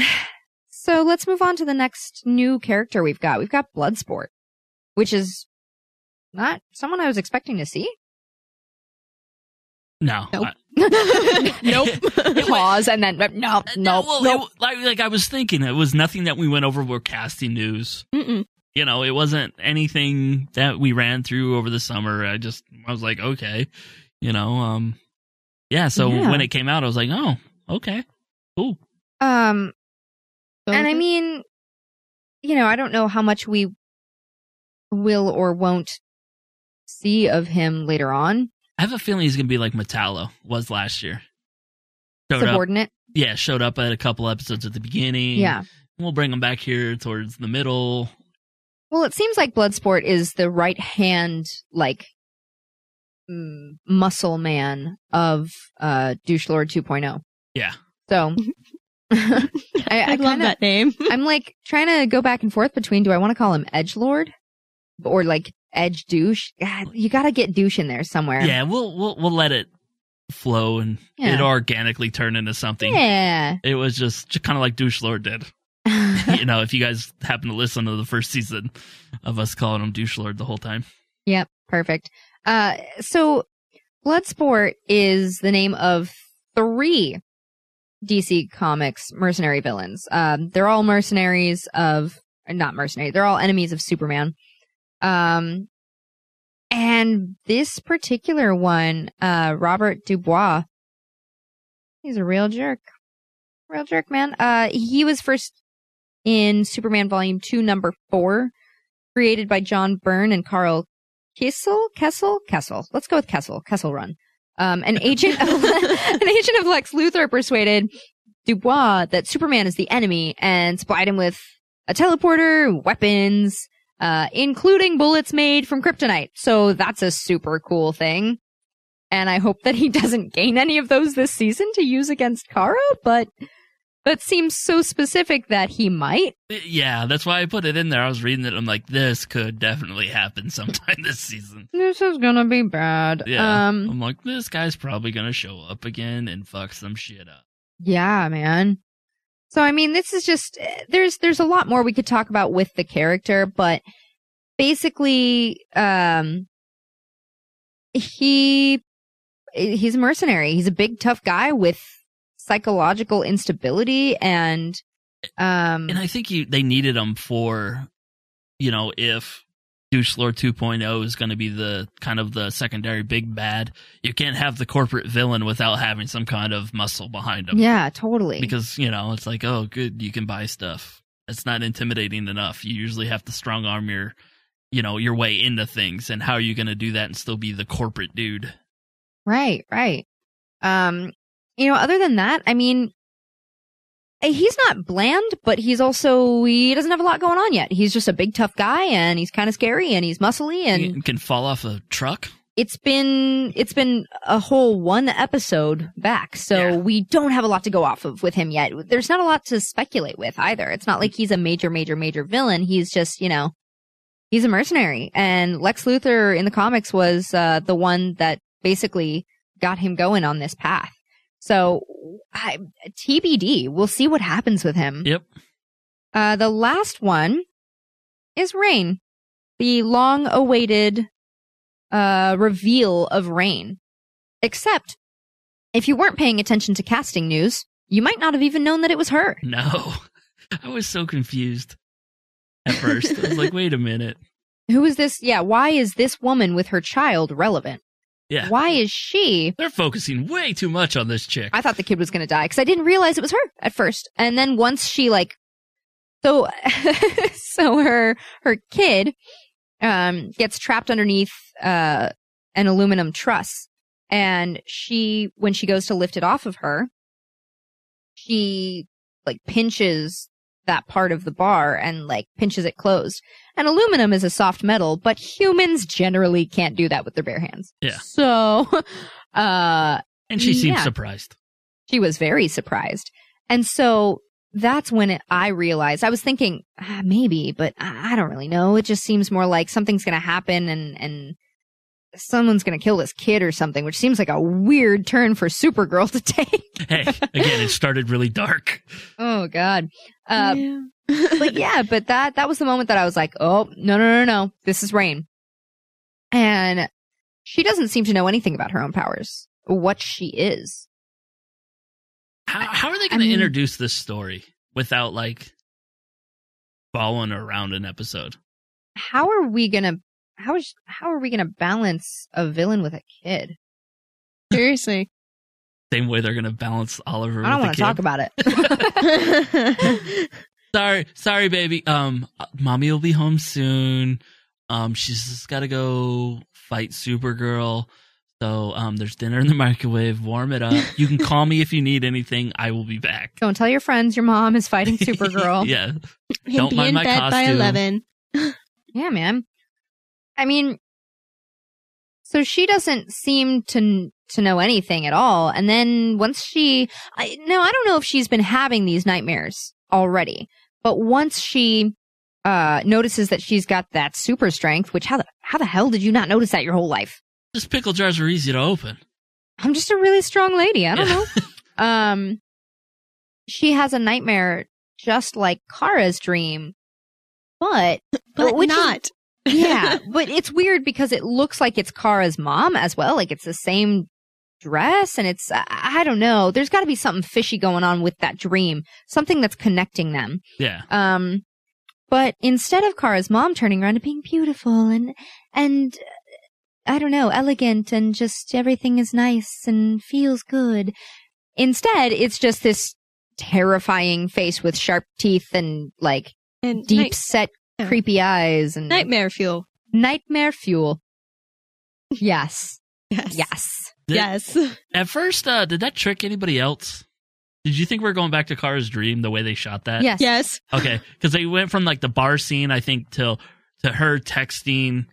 so let's move on to the next new character we've got. We've got Bloodsport, which is not someone I was expecting to see. No. Nope. I- [LAUGHS] nope. Pause and then no, no, well, nope. it- like, like I was thinking, it was nothing that we went over with casting news. Mm-mm. You know, it wasn't anything that we ran through over the summer. I just, I was like, okay, you know, um, yeah. So Yeah. when it came out, I was like, oh, okay, cool. Um, and I mean, you know, I don't know how much we will or won't see of him later on. I have a feeling he's gonna be like Metallo was last year. Showed up, Subordinate. yeah, showed up at a couple episodes at the beginning. Yeah. we'll bring him back here towards the middle. Well, it seems like Bloodsport is the right hand, like, mm, muscle man of uh, Douche Lord 2.0. Yeah, So, [LAUGHS] I, I, I love kinda- that name. [LAUGHS] I'm like trying to go back and forth between do I want to call him Edge Lord or like Edge Douche? God, you got to get douche in there somewhere. yeah. We'll we'll we'll let it flow and Yeah. it organically turn into something. Yeah. It was just, just kind of like Douche Lord did. [LAUGHS] you know, if you guys happen to listen to the first season of us calling him Douche Lord the whole time. Yep, perfect. Uh, so Bloodsport is the name of three DC Comics mercenary villains. Um, they're all mercenaries of, not mercenary, they're all enemies of Superman. Um, and this particular one, uh, Robert Dubois, he's a real jerk. Real jerk, man. Uh, he was first in Superman Volume 2, number 4, created by John Byrne and Karl Kesel, Kessel, Kessel. Let's go with Kessel. Kessel Run. Um, an agent, of, [LAUGHS] an agent of Lex Luthor persuaded Dubois that Superman is the enemy and supplied him with a teleporter, weapons, uh, including bullets made from kryptonite. So that's a super cool thing. And I hope that he [LAUGHS] doesn't gain any of those this season to use against Kara, but that seems so specific that he might. Yeah, that's why I put it in there. I was reading it. I'm like, this could definitely happen [LAUGHS] sometime this season. This is gonna be bad. Yeah. Um, I'm like, this guy's probably gonna show up again and fuck some shit up. Yeah, man. So I mean, this is just there's there's a lot more we could talk about with the character, but basically, um, he he's a mercenary. He's a big tough guy with psychological instability and um And I think you, they needed them for, you know, if Douche Lord 2.0 is going to be the kind of the secondary big bad, you can't have the corporate villain without having some kind of muscle behind him. yeah, totally. Because, you know, it's like, oh, good, you can buy stuff. It's not intimidating enough. You usually have to strong arm your, you know, your way into things. And how are you going to do that and still be the corporate dude? Right, right. Um, you know, other than that, I mean, eh, he's not bland, but he's also he doesn't have a lot going on yet. He's just a big tough guy, and he's kind of scary, and he's muscly, and You can fall off a truck. it's been it's been a whole one episode back, so we don't have a lot to go off of with him yet. There's not a lot to speculate with either. It's not like he's a major, major, major villain. He's just you know, he's a mercenary, and Lex Luthor in the comics was uh, the one that basically got him going on this path. So I, TBD, we'll see what happens with him. Yep. Uh, the last one is Reign, the long awaited uh, reveal of Reign. Except, if you weren't paying attention to casting news, you might not have even known that it was her. No. [LAUGHS] I was so confused at first. I was like, [LAUGHS] wait a minute. Who is this? Yeah, why is this woman with her child relevant? Yeah. Why is she? They're focusing way too much on this chick. I thought the kid was going to die because I didn't realize it was her at first. And then once she like, so, [LAUGHS] so her, her kid, um, gets trapped underneath, uh, an aluminum truss. And she, when she goes to lift it off of her, she like pinches that part of the bar and like pinches it closed. And aluminum is a soft metal, but humans generally can't do that with their bare hands. Yeah. So, [LAUGHS] uh, And she seemed yeah. surprised. She was very surprised. And so that's when it, I realized I was thinking ah, maybe, but I, I don't really know. It just seems more like something's going to happen and, and someone's going to kill this kid or something, which seems like a weird turn for Supergirl to [LAUGHS] take. Hey, again, it started really dark. Oh God. Uh, [LAUGHS] but yeah, but that, that was the moment that I was like, oh, no, no, no, no. This is Reign. And she doesn't seem to know anything about her own powers, what she is. How, how are they going to introduce this story without like following around an episode? How are we going to, how is, how are we going to balance a villain with a kid? Seriously. Same way they're going to balance Oliver. I don't with want the to talk about it. [LAUGHS] Sorry, sorry, baby. Um, mommy will be home soon. Um, she's just got to go fight Supergirl. So, um, there's dinner in the [LAUGHS] microwave. Warm it up. You can call me if you need anything. I will be back. Don't tell your friends your mom is fighting [LAUGHS] Supergirl. yeah. He'll Don't be mind in my bed costume. by 11. Yeah, man. I mean, so she doesn't seem to to know anything at all. And then once she, I, no, I don't know if she's been having these nightmares already, but once she uh notices that she's got that super strength, which how the how the hell did you not notice that your whole life? Just pickle jars are easy to open. I'm just a really strong lady. I don't know. [LAUGHS] um, she has a nightmare just like Kara's dream, but But which is- not. Yeah, but it's weird because it looks like it's Kara's mom as well. Like it's the same dress, and it's I I don't know. There's got to be something fishy going on with that dream. Something that's connecting them. Yeah. Um, but instead of Kara's mom turning around and being beautiful and and uh, I don't know, elegant and just everything is nice and feels good, instead it's just this terrifying face with sharp teeth and like And deep night- set yeah. creepy eyes and Nightmare fuel. nightmare fuel. [LAUGHS] Yes. Yes. Yes. Did- Yes. [LAUGHS] At first, uh, did that trick anybody else? Did you think we are going back to Kara's dream the way they shot that? Yes. Yes. Okay, because they went from like the bar scene, I think, till to her texting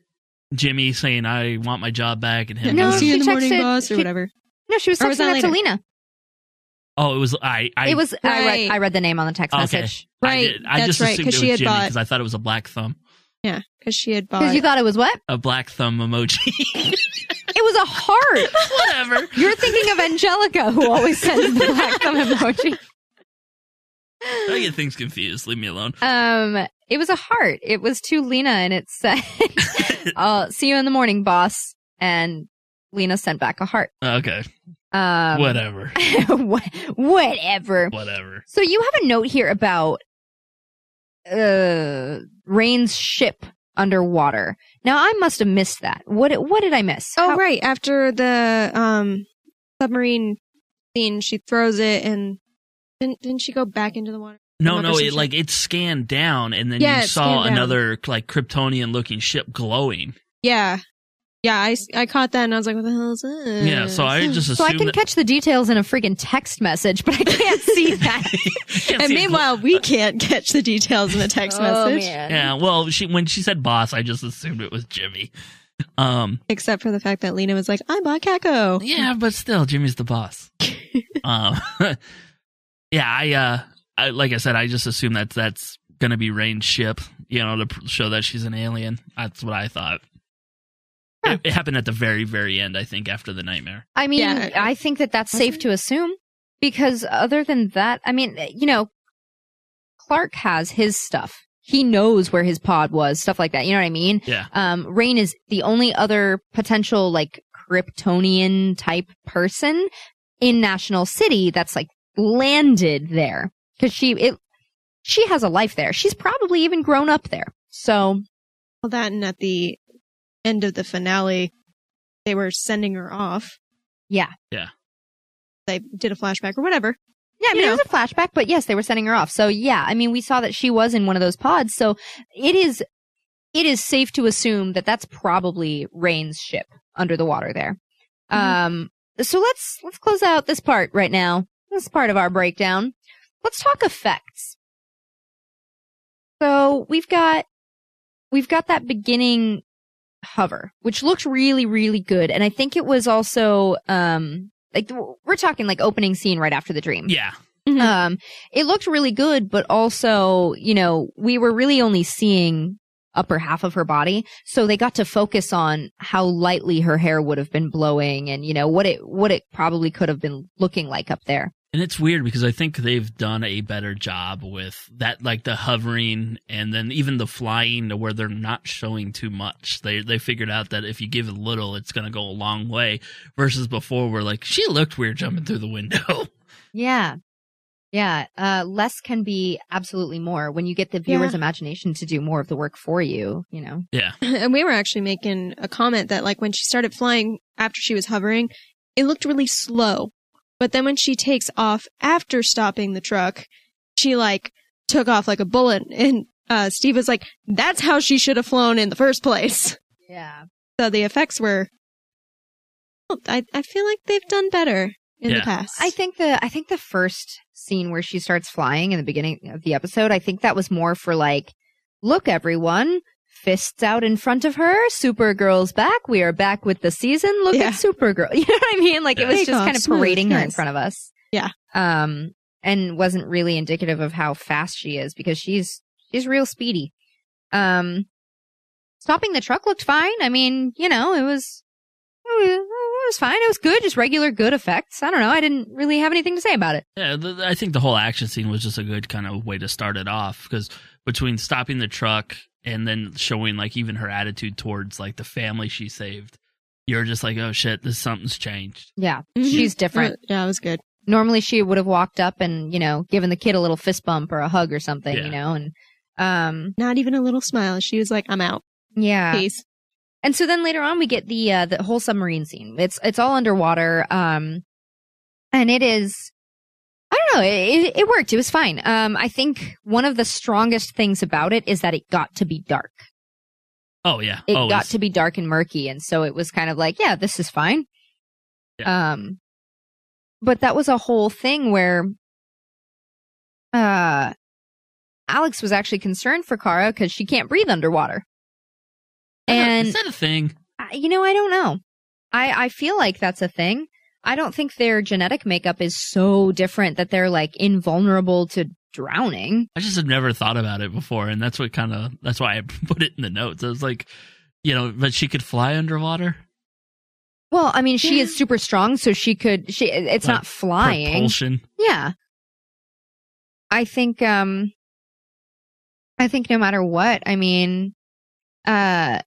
Jimmy saying, "I want my job back," and him. No, See you in the morning, texted- boss, or she- whatever. No, she was Or was texting that that to? Lena. Oh, it was I. I it was. I read. I read the name on the text okay. message I, Right, did, I that's just right, assumed 'cause it she had Jimmy bought- because I thought it was a black thumb. Yeah, because she had bought. because you thought it was what? A black thumb emoji. [LAUGHS] [LAUGHS] It was a heart. Whatever. You're thinking of Angelica, who always sends the black thumb emoji. I get things confused. Leave me alone. Um, it was a heart. It was to Lena, and it said, [LAUGHS] "I'll "See you in the morning, boss." And Lena sent back a heart. Okay. Um, Whatever. [LAUGHS] whatever. Whatever. So you have a note here about uh Reign's ship underwater. Now I must have missed that. What what did I miss? Oh, right. After the um submarine scene, she throws it, and didn't didn't she go back into the water? No, no, it like it scanned down, and then Yeah, you saw another like Kryptonian looking ship glowing. Yeah, yeah. I, I caught that, and I was like, "What the hell is that?" Yeah, so I just So I can that- catch the details in a freaking text message, but I can't see [LAUGHS] that. and meanwhile, we can't catch the details in a text Oh, message. Yeah, well, she when she said boss, I just assumed it was Jimmy. Um, Except for the fact that Lena was like, "I bought CatCo." yeah, but still, Jimmy's the boss. [LAUGHS] um, [LAUGHS] yeah, I, uh, I like I said, I just assumed that that's gonna be Reign's ship, you know, to pr- show that she's an alien. That's what I thought. It, it happened at the very, very end, I think, after the nightmare. I mean, Yeah. I think that that's safe to assume because other than that, I mean, you know, Clark has his stuff. He knows where his pod was, stuff like that. You know what I mean? Yeah. Um, Reign is the only other potential like Kryptonian type person in National City that's like landed there because she it she has a life there. She's probably even grown up there. So Well, that and at the end of the finale, they were sending her off. yeah, Yeah. They did a flashback or whatever. Yeah, I You mean, know. it was a flashback, but yes, they were sending her off. So yeah, I mean, we saw that she was in one of those pods. So it is, it is safe to assume that that's probably Reign's ship under the water there. Um, so let's, let's close out this part right now. This part of our breakdown. Let's talk effects. So we've got, we've got that beginning hover, which looked really, really good. And I think it was also, um, like we're talking like opening scene right after the dream. Yeah. Um, it looked really good, but also, you know, we were really only seeing upper half of her body. So they got to focus on how lightly her hair would have been blowing and, you know, what it, what it probably could have been looking like up there. And it's weird because I think they've done a better job with that, like the hovering and then even the flying to where they're not showing too much. They they figured out that if you give a little, it's going to go a long way. Versus before, where like she looked weird jumping through the window. [LAUGHS] Yeah. Yeah. Uh, less can be absolutely more when you get the viewer's Yeah. imagination to do more of the work for you, you know? Yeah. [CLEARS THROAT] and we were actually making a comment that like when she started flying after she was hovering, it looked really slow. But then when she takes off after stopping the truck, she like took off like a bullet. And uh, Steve was like, "That's how she should have flown in the first place." Yeah. So the effects were. I I feel like they've done better in the Yeah. past. I think the I think the first scene where she starts flying in the beginning of the episode, I think that was more for like, look everyone, fists out in front of her, Supergirl's back. We are back with the season. Look Yeah. at Supergirl. [LAUGHS] You know what I mean? Like it was Take just off kind of smooth, parading her in front of us. Yeah. Um and wasn't really indicative of how fast she is because she's she's real speedy. Um stopping the truck looked fine. I mean, you know, it was it was fine. It was good, just regular good effects. I don't know. I didn't really have anything to say about it. Yeah, th- I think the whole action scene was just a good kind of way to start it off because between stopping the truck and then showing like even her attitude towards like the family she saved, you're just like, oh shit, this something's changed. Yeah, Mhm. she's different. Yeah, it was good. Normally, she would have walked up and you know given the kid a little fist bump or a hug or something, Yeah. you know, and um, Not even a little smile. She was like, "I'm out." yeah. Peace. And so then later on, we get the uh, the whole submarine scene. It's it's all underwater, um, and it is. I. It, it, worked. It was fine. Um, I think one of the strongest things about it is that it got to be dark. Oh yeah, It always. got to be dark and murky, and so it was kind of like, yeah, this is fine. Um, but that was a whole thing where, uh, Alex was actually concerned for Kara because she can't breathe underwater. And is that a thing? You know, I don't know. I I feel like that's a thing. I don't think their genetic makeup is so different that they're like invulnerable to drowning. I just had never thought about it before, and that's what kind of that's why I [LAUGHS] put it in the notes. I was like, you know, but she could fly underwater. Well, I mean, she is super strong, so she could. She it's Like not flying. Propulsion. Yeah. I think um I think no matter what, I mean uh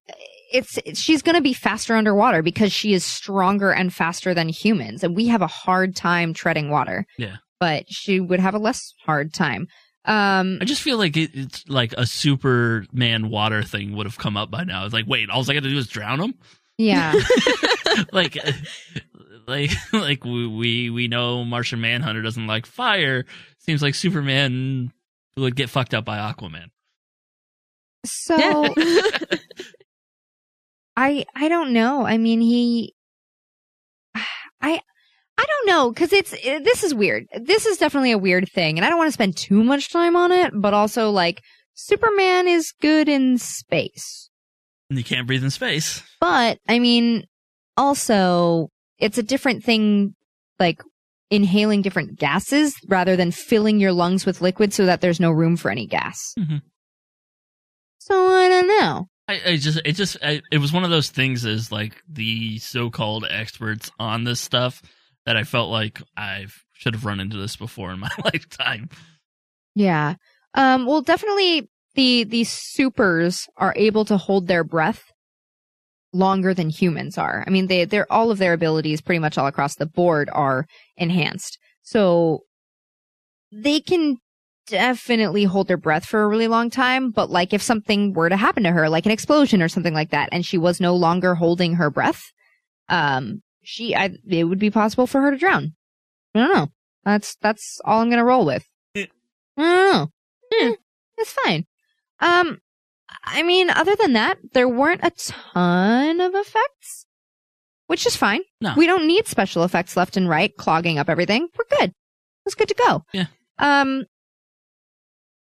it's she's going to be faster underwater because she is stronger and faster than humans and we have a hard time treading water. Yeah. But she would have a less hard time. Um I just feel like it, it's like a Superman water thing would have come up by now. It's like, wait, all I got to do is drown him. yeah. [LAUGHS] like, [LAUGHS] like, like we, we we know Martian Manhunter doesn't like fire. Seems like Superman would get fucked up by Aquaman. So [LAUGHS] I I don't know. I mean, he [SIGHS] I I don't know cuz it's eh, this is weird. This is definitely a weird thing and I don't want to spend too much time on it, but also like Superman is good in space. And you can't breathe in space. But I mean, also it's a different thing like inhaling different gases rather than filling your lungs with liquid so that there's no room for any gas. Mhm. So I don't know. I, I just it just I, it was one of those things as like the so-called experts on this stuff that I felt like I should have run into this before in [LAUGHS] my lifetime. Yeah. Um, well, definitely the, the supers are able to hold their breath longer than humans are. I mean, they, they're, all of their abilities pretty much all across the board are enhanced. So they can definitely hold their breath for a really long time. But like if something were to happen to her, like an explosion or something like that, and she was no longer holding her breath, um, she, I, it would be possible for her to drown. I don't know. That's, that's all I'm going to roll with. I don't know. Hmm, it's fine. Um, I mean, other than that, there weren't a ton of effects, which is fine. No. We don't need special effects left and right clogging up everything. We're good. It's good to go. Yeah. Um,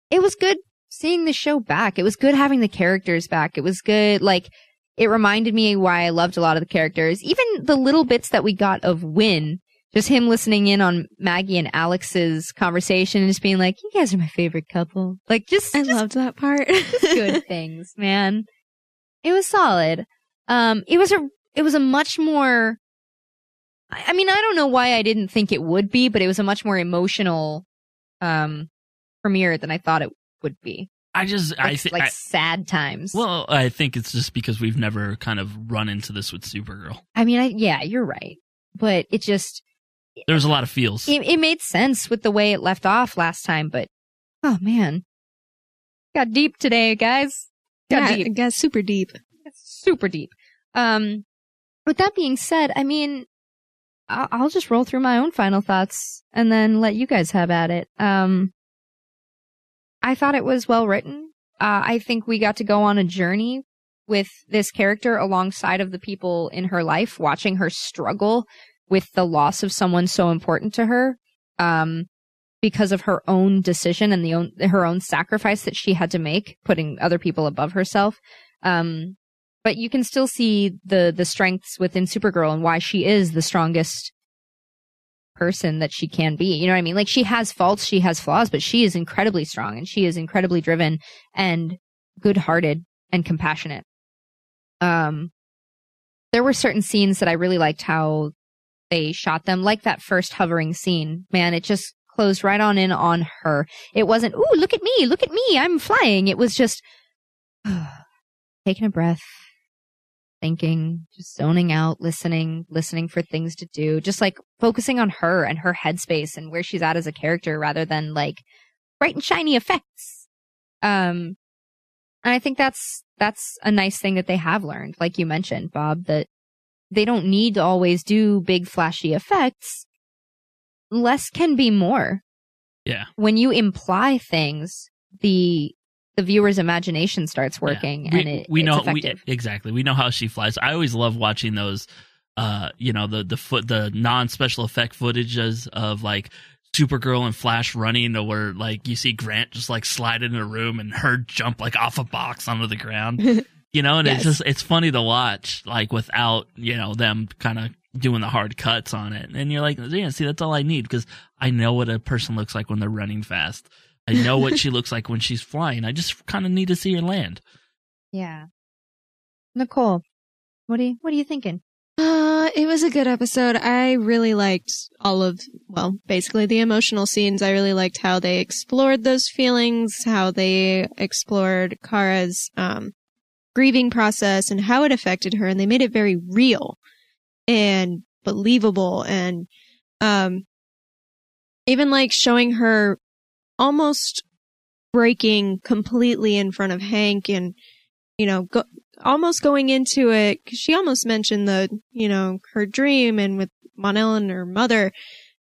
it was good seeing the show back. It was good having the characters back. It was good. Like, it reminded me why I loved a lot of the characters. Even the little bits that we got of Winn, just him listening in on Maggie and Alex's conversation and just being like, you guys are my favorite couple. Like, just, I loved that part. [LAUGHS] good [LAUGHS] things, man. It was solid. Um, it was a, it was a much more, I I mean, I don't know why I didn't think it would be, but it was a much more emotional, um, premiere than I thought it would be. I just I Like, think like sad times. well, I think it's just because we've never kind of run into this with Supergirl. I mean, I, yeah, you're right. But it just, There's a lot of feels. it, it made sense with the way it left off last time, but oh man. Got deep today, guys. Got yeah, deep. got super deep. Super deep. Um, with that being said, I mean, I'll, I'll just roll through my own final thoughts and then let you guys have at it. Um, I thought it was well written. Uh, I think we got to go on a journey with this character alongside of the people in her life, watching her struggle with the loss of someone so important to her. Um, because of her own decision and the own, her own sacrifice that she had to make, putting other people above herself. Um, but you can still see the, the strengths within Supergirl and why she is the strongest person that she can be. You know what I mean? Like she has faults, she has flaws, but she is incredibly strong and she is incredibly driven and good hearted and compassionate. Um, there were certain scenes that I really liked how they shot them, like that first hovering scene. Man, it just closed right on in on her. It wasn't, ooh, look at me, look at me, I'm flying. It was just [SIGHS] taking a breath, thinking, just zoning out, listening, listening for things to do, just like focusing on her and her headspace and where she's at as a character rather than like bright and shiny effects. Um, and I think that's, that's a nice thing that they have learned, like you mentioned, Bob, that they don't need to always do big flashy effects. Less can be more. Yeah. When you imply things, the the viewer's imagination starts working and it, we know we, exactly we know how she flies i always love watching those uh you know the the foot the non-special effect footages of like supergirl and flash running or where like you see grant just like slide in a room and her jump like off a box onto the ground [LAUGHS] you know and Yes. it's just it's funny to watch like without you know them kind of doing the hard cuts on it. And you're like, yeah, see, that's all I need because I know what a person looks like when they're running fast. I know what she looks like when she's flying. I just kind of need to see her land. Yeah. Nicole, what are you what are you thinking? Uh, it was a good episode. I really liked all of, well, basically the emotional scenes. I really liked how they explored those feelings, how they explored Kara's, um, grieving process and how it affected her. And they made it very real and believable and, um, even like showing her almost breaking completely in front of Hank and, you know, go, almost going into it, cause she almost mentioned the, you know, her dream and with Mon-El and her mother,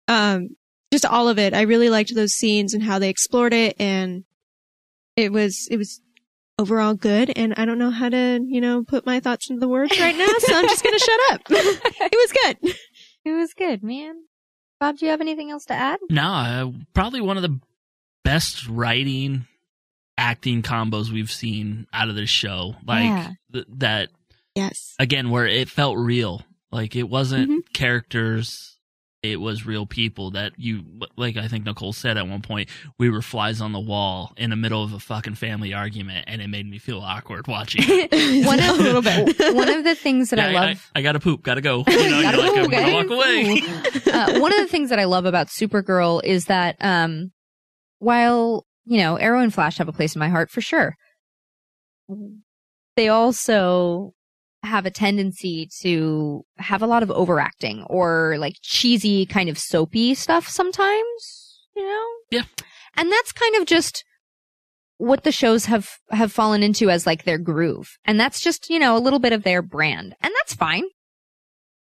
um, just all of it. I really liked those scenes and how they explored it and it was, it was overall good. And I don't know how to, you know, put my thoughts into the words right now. So I'm just going to shut up. [LAUGHS] it was good. It was good, man. Bob, do you have anything else to add? No, uh, probably one of the best writing acting combos we've seen out of this show. Like Yeah. th- that Yes. again where it felt real. Like it wasn't Mhm. characters, it was real people that you like I think Nicole said at one point, we were flies on the wall in the middle of a fucking family argument and it made me feel awkward watching. it. [LAUGHS] one of a little bit. [LAUGHS] one of the things that I love I, gotta poop, gotta go. You know, [LAUGHS] Gotta you're like, go, I'm gonna okay. walk away. uh, one of the things that I love about Supergirl is that um, while you know Arrow and Flash have a place in my heart for sure, they also have a tendency to have a lot of overacting or like cheesy kind of soapy stuff sometimes, you know? Yeah. And that's kind of just what the shows have have fallen into as like their groove. And that's just, you know, a little bit of their brand. And that's fine.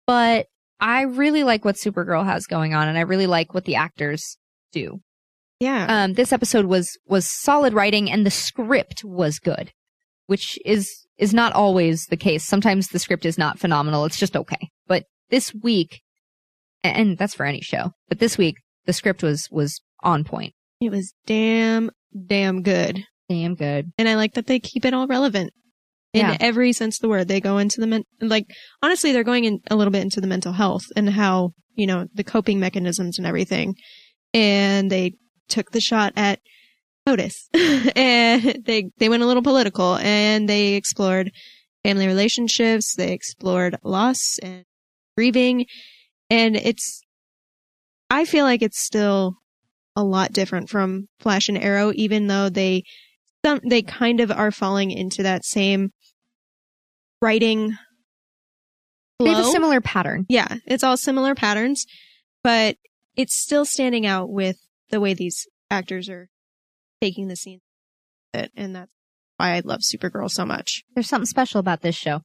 But I really like what Supergirl has going on and I really like what the actors do. Yeah. Um this episode was was solid writing and the script was good, which is is not always the case. Sometimes the script is not phenomenal. It's just okay. But this week and that's for any show. But this week the script was was on point. It was damn, damn good. Damn good. And I like that they keep it all relevant in Yeah. every sense of the word. They go into the men, like, honestly, they're going in a little bit into the mental health and how, you know, the coping mechanisms and everything. And they took the shot at POTUS [LAUGHS] and they, they went a little political and they explored family relationships. They explored loss and grieving. And it's, I feel like it's still a lot different from Flash and Arrow, even though they some they kind of are falling into that same writing. They have a similar pattern. Yeah, it's all similar patterns, but it's still standing out with the way these actors are taking the scene, and that's why I love Supergirl so much. There's something special about this show.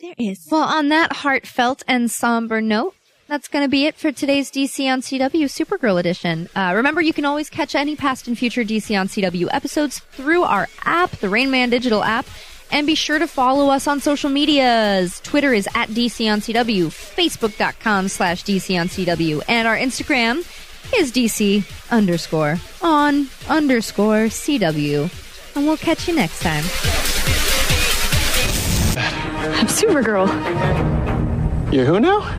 There is. Well, on that heartfelt and somber note, that's going to be it for today's DC on CW Supergirl edition. Uh, remember, you can always catch any past and future DC on CW episodes through our app, the Rain Man digital app. And be sure to follow us on social medias. Twitter is at DC on CW, Facebook.com slash DC on CW, and our Instagram is DC underscore on underscore CW. And we'll catch you next time. I'm Supergirl. You're who now?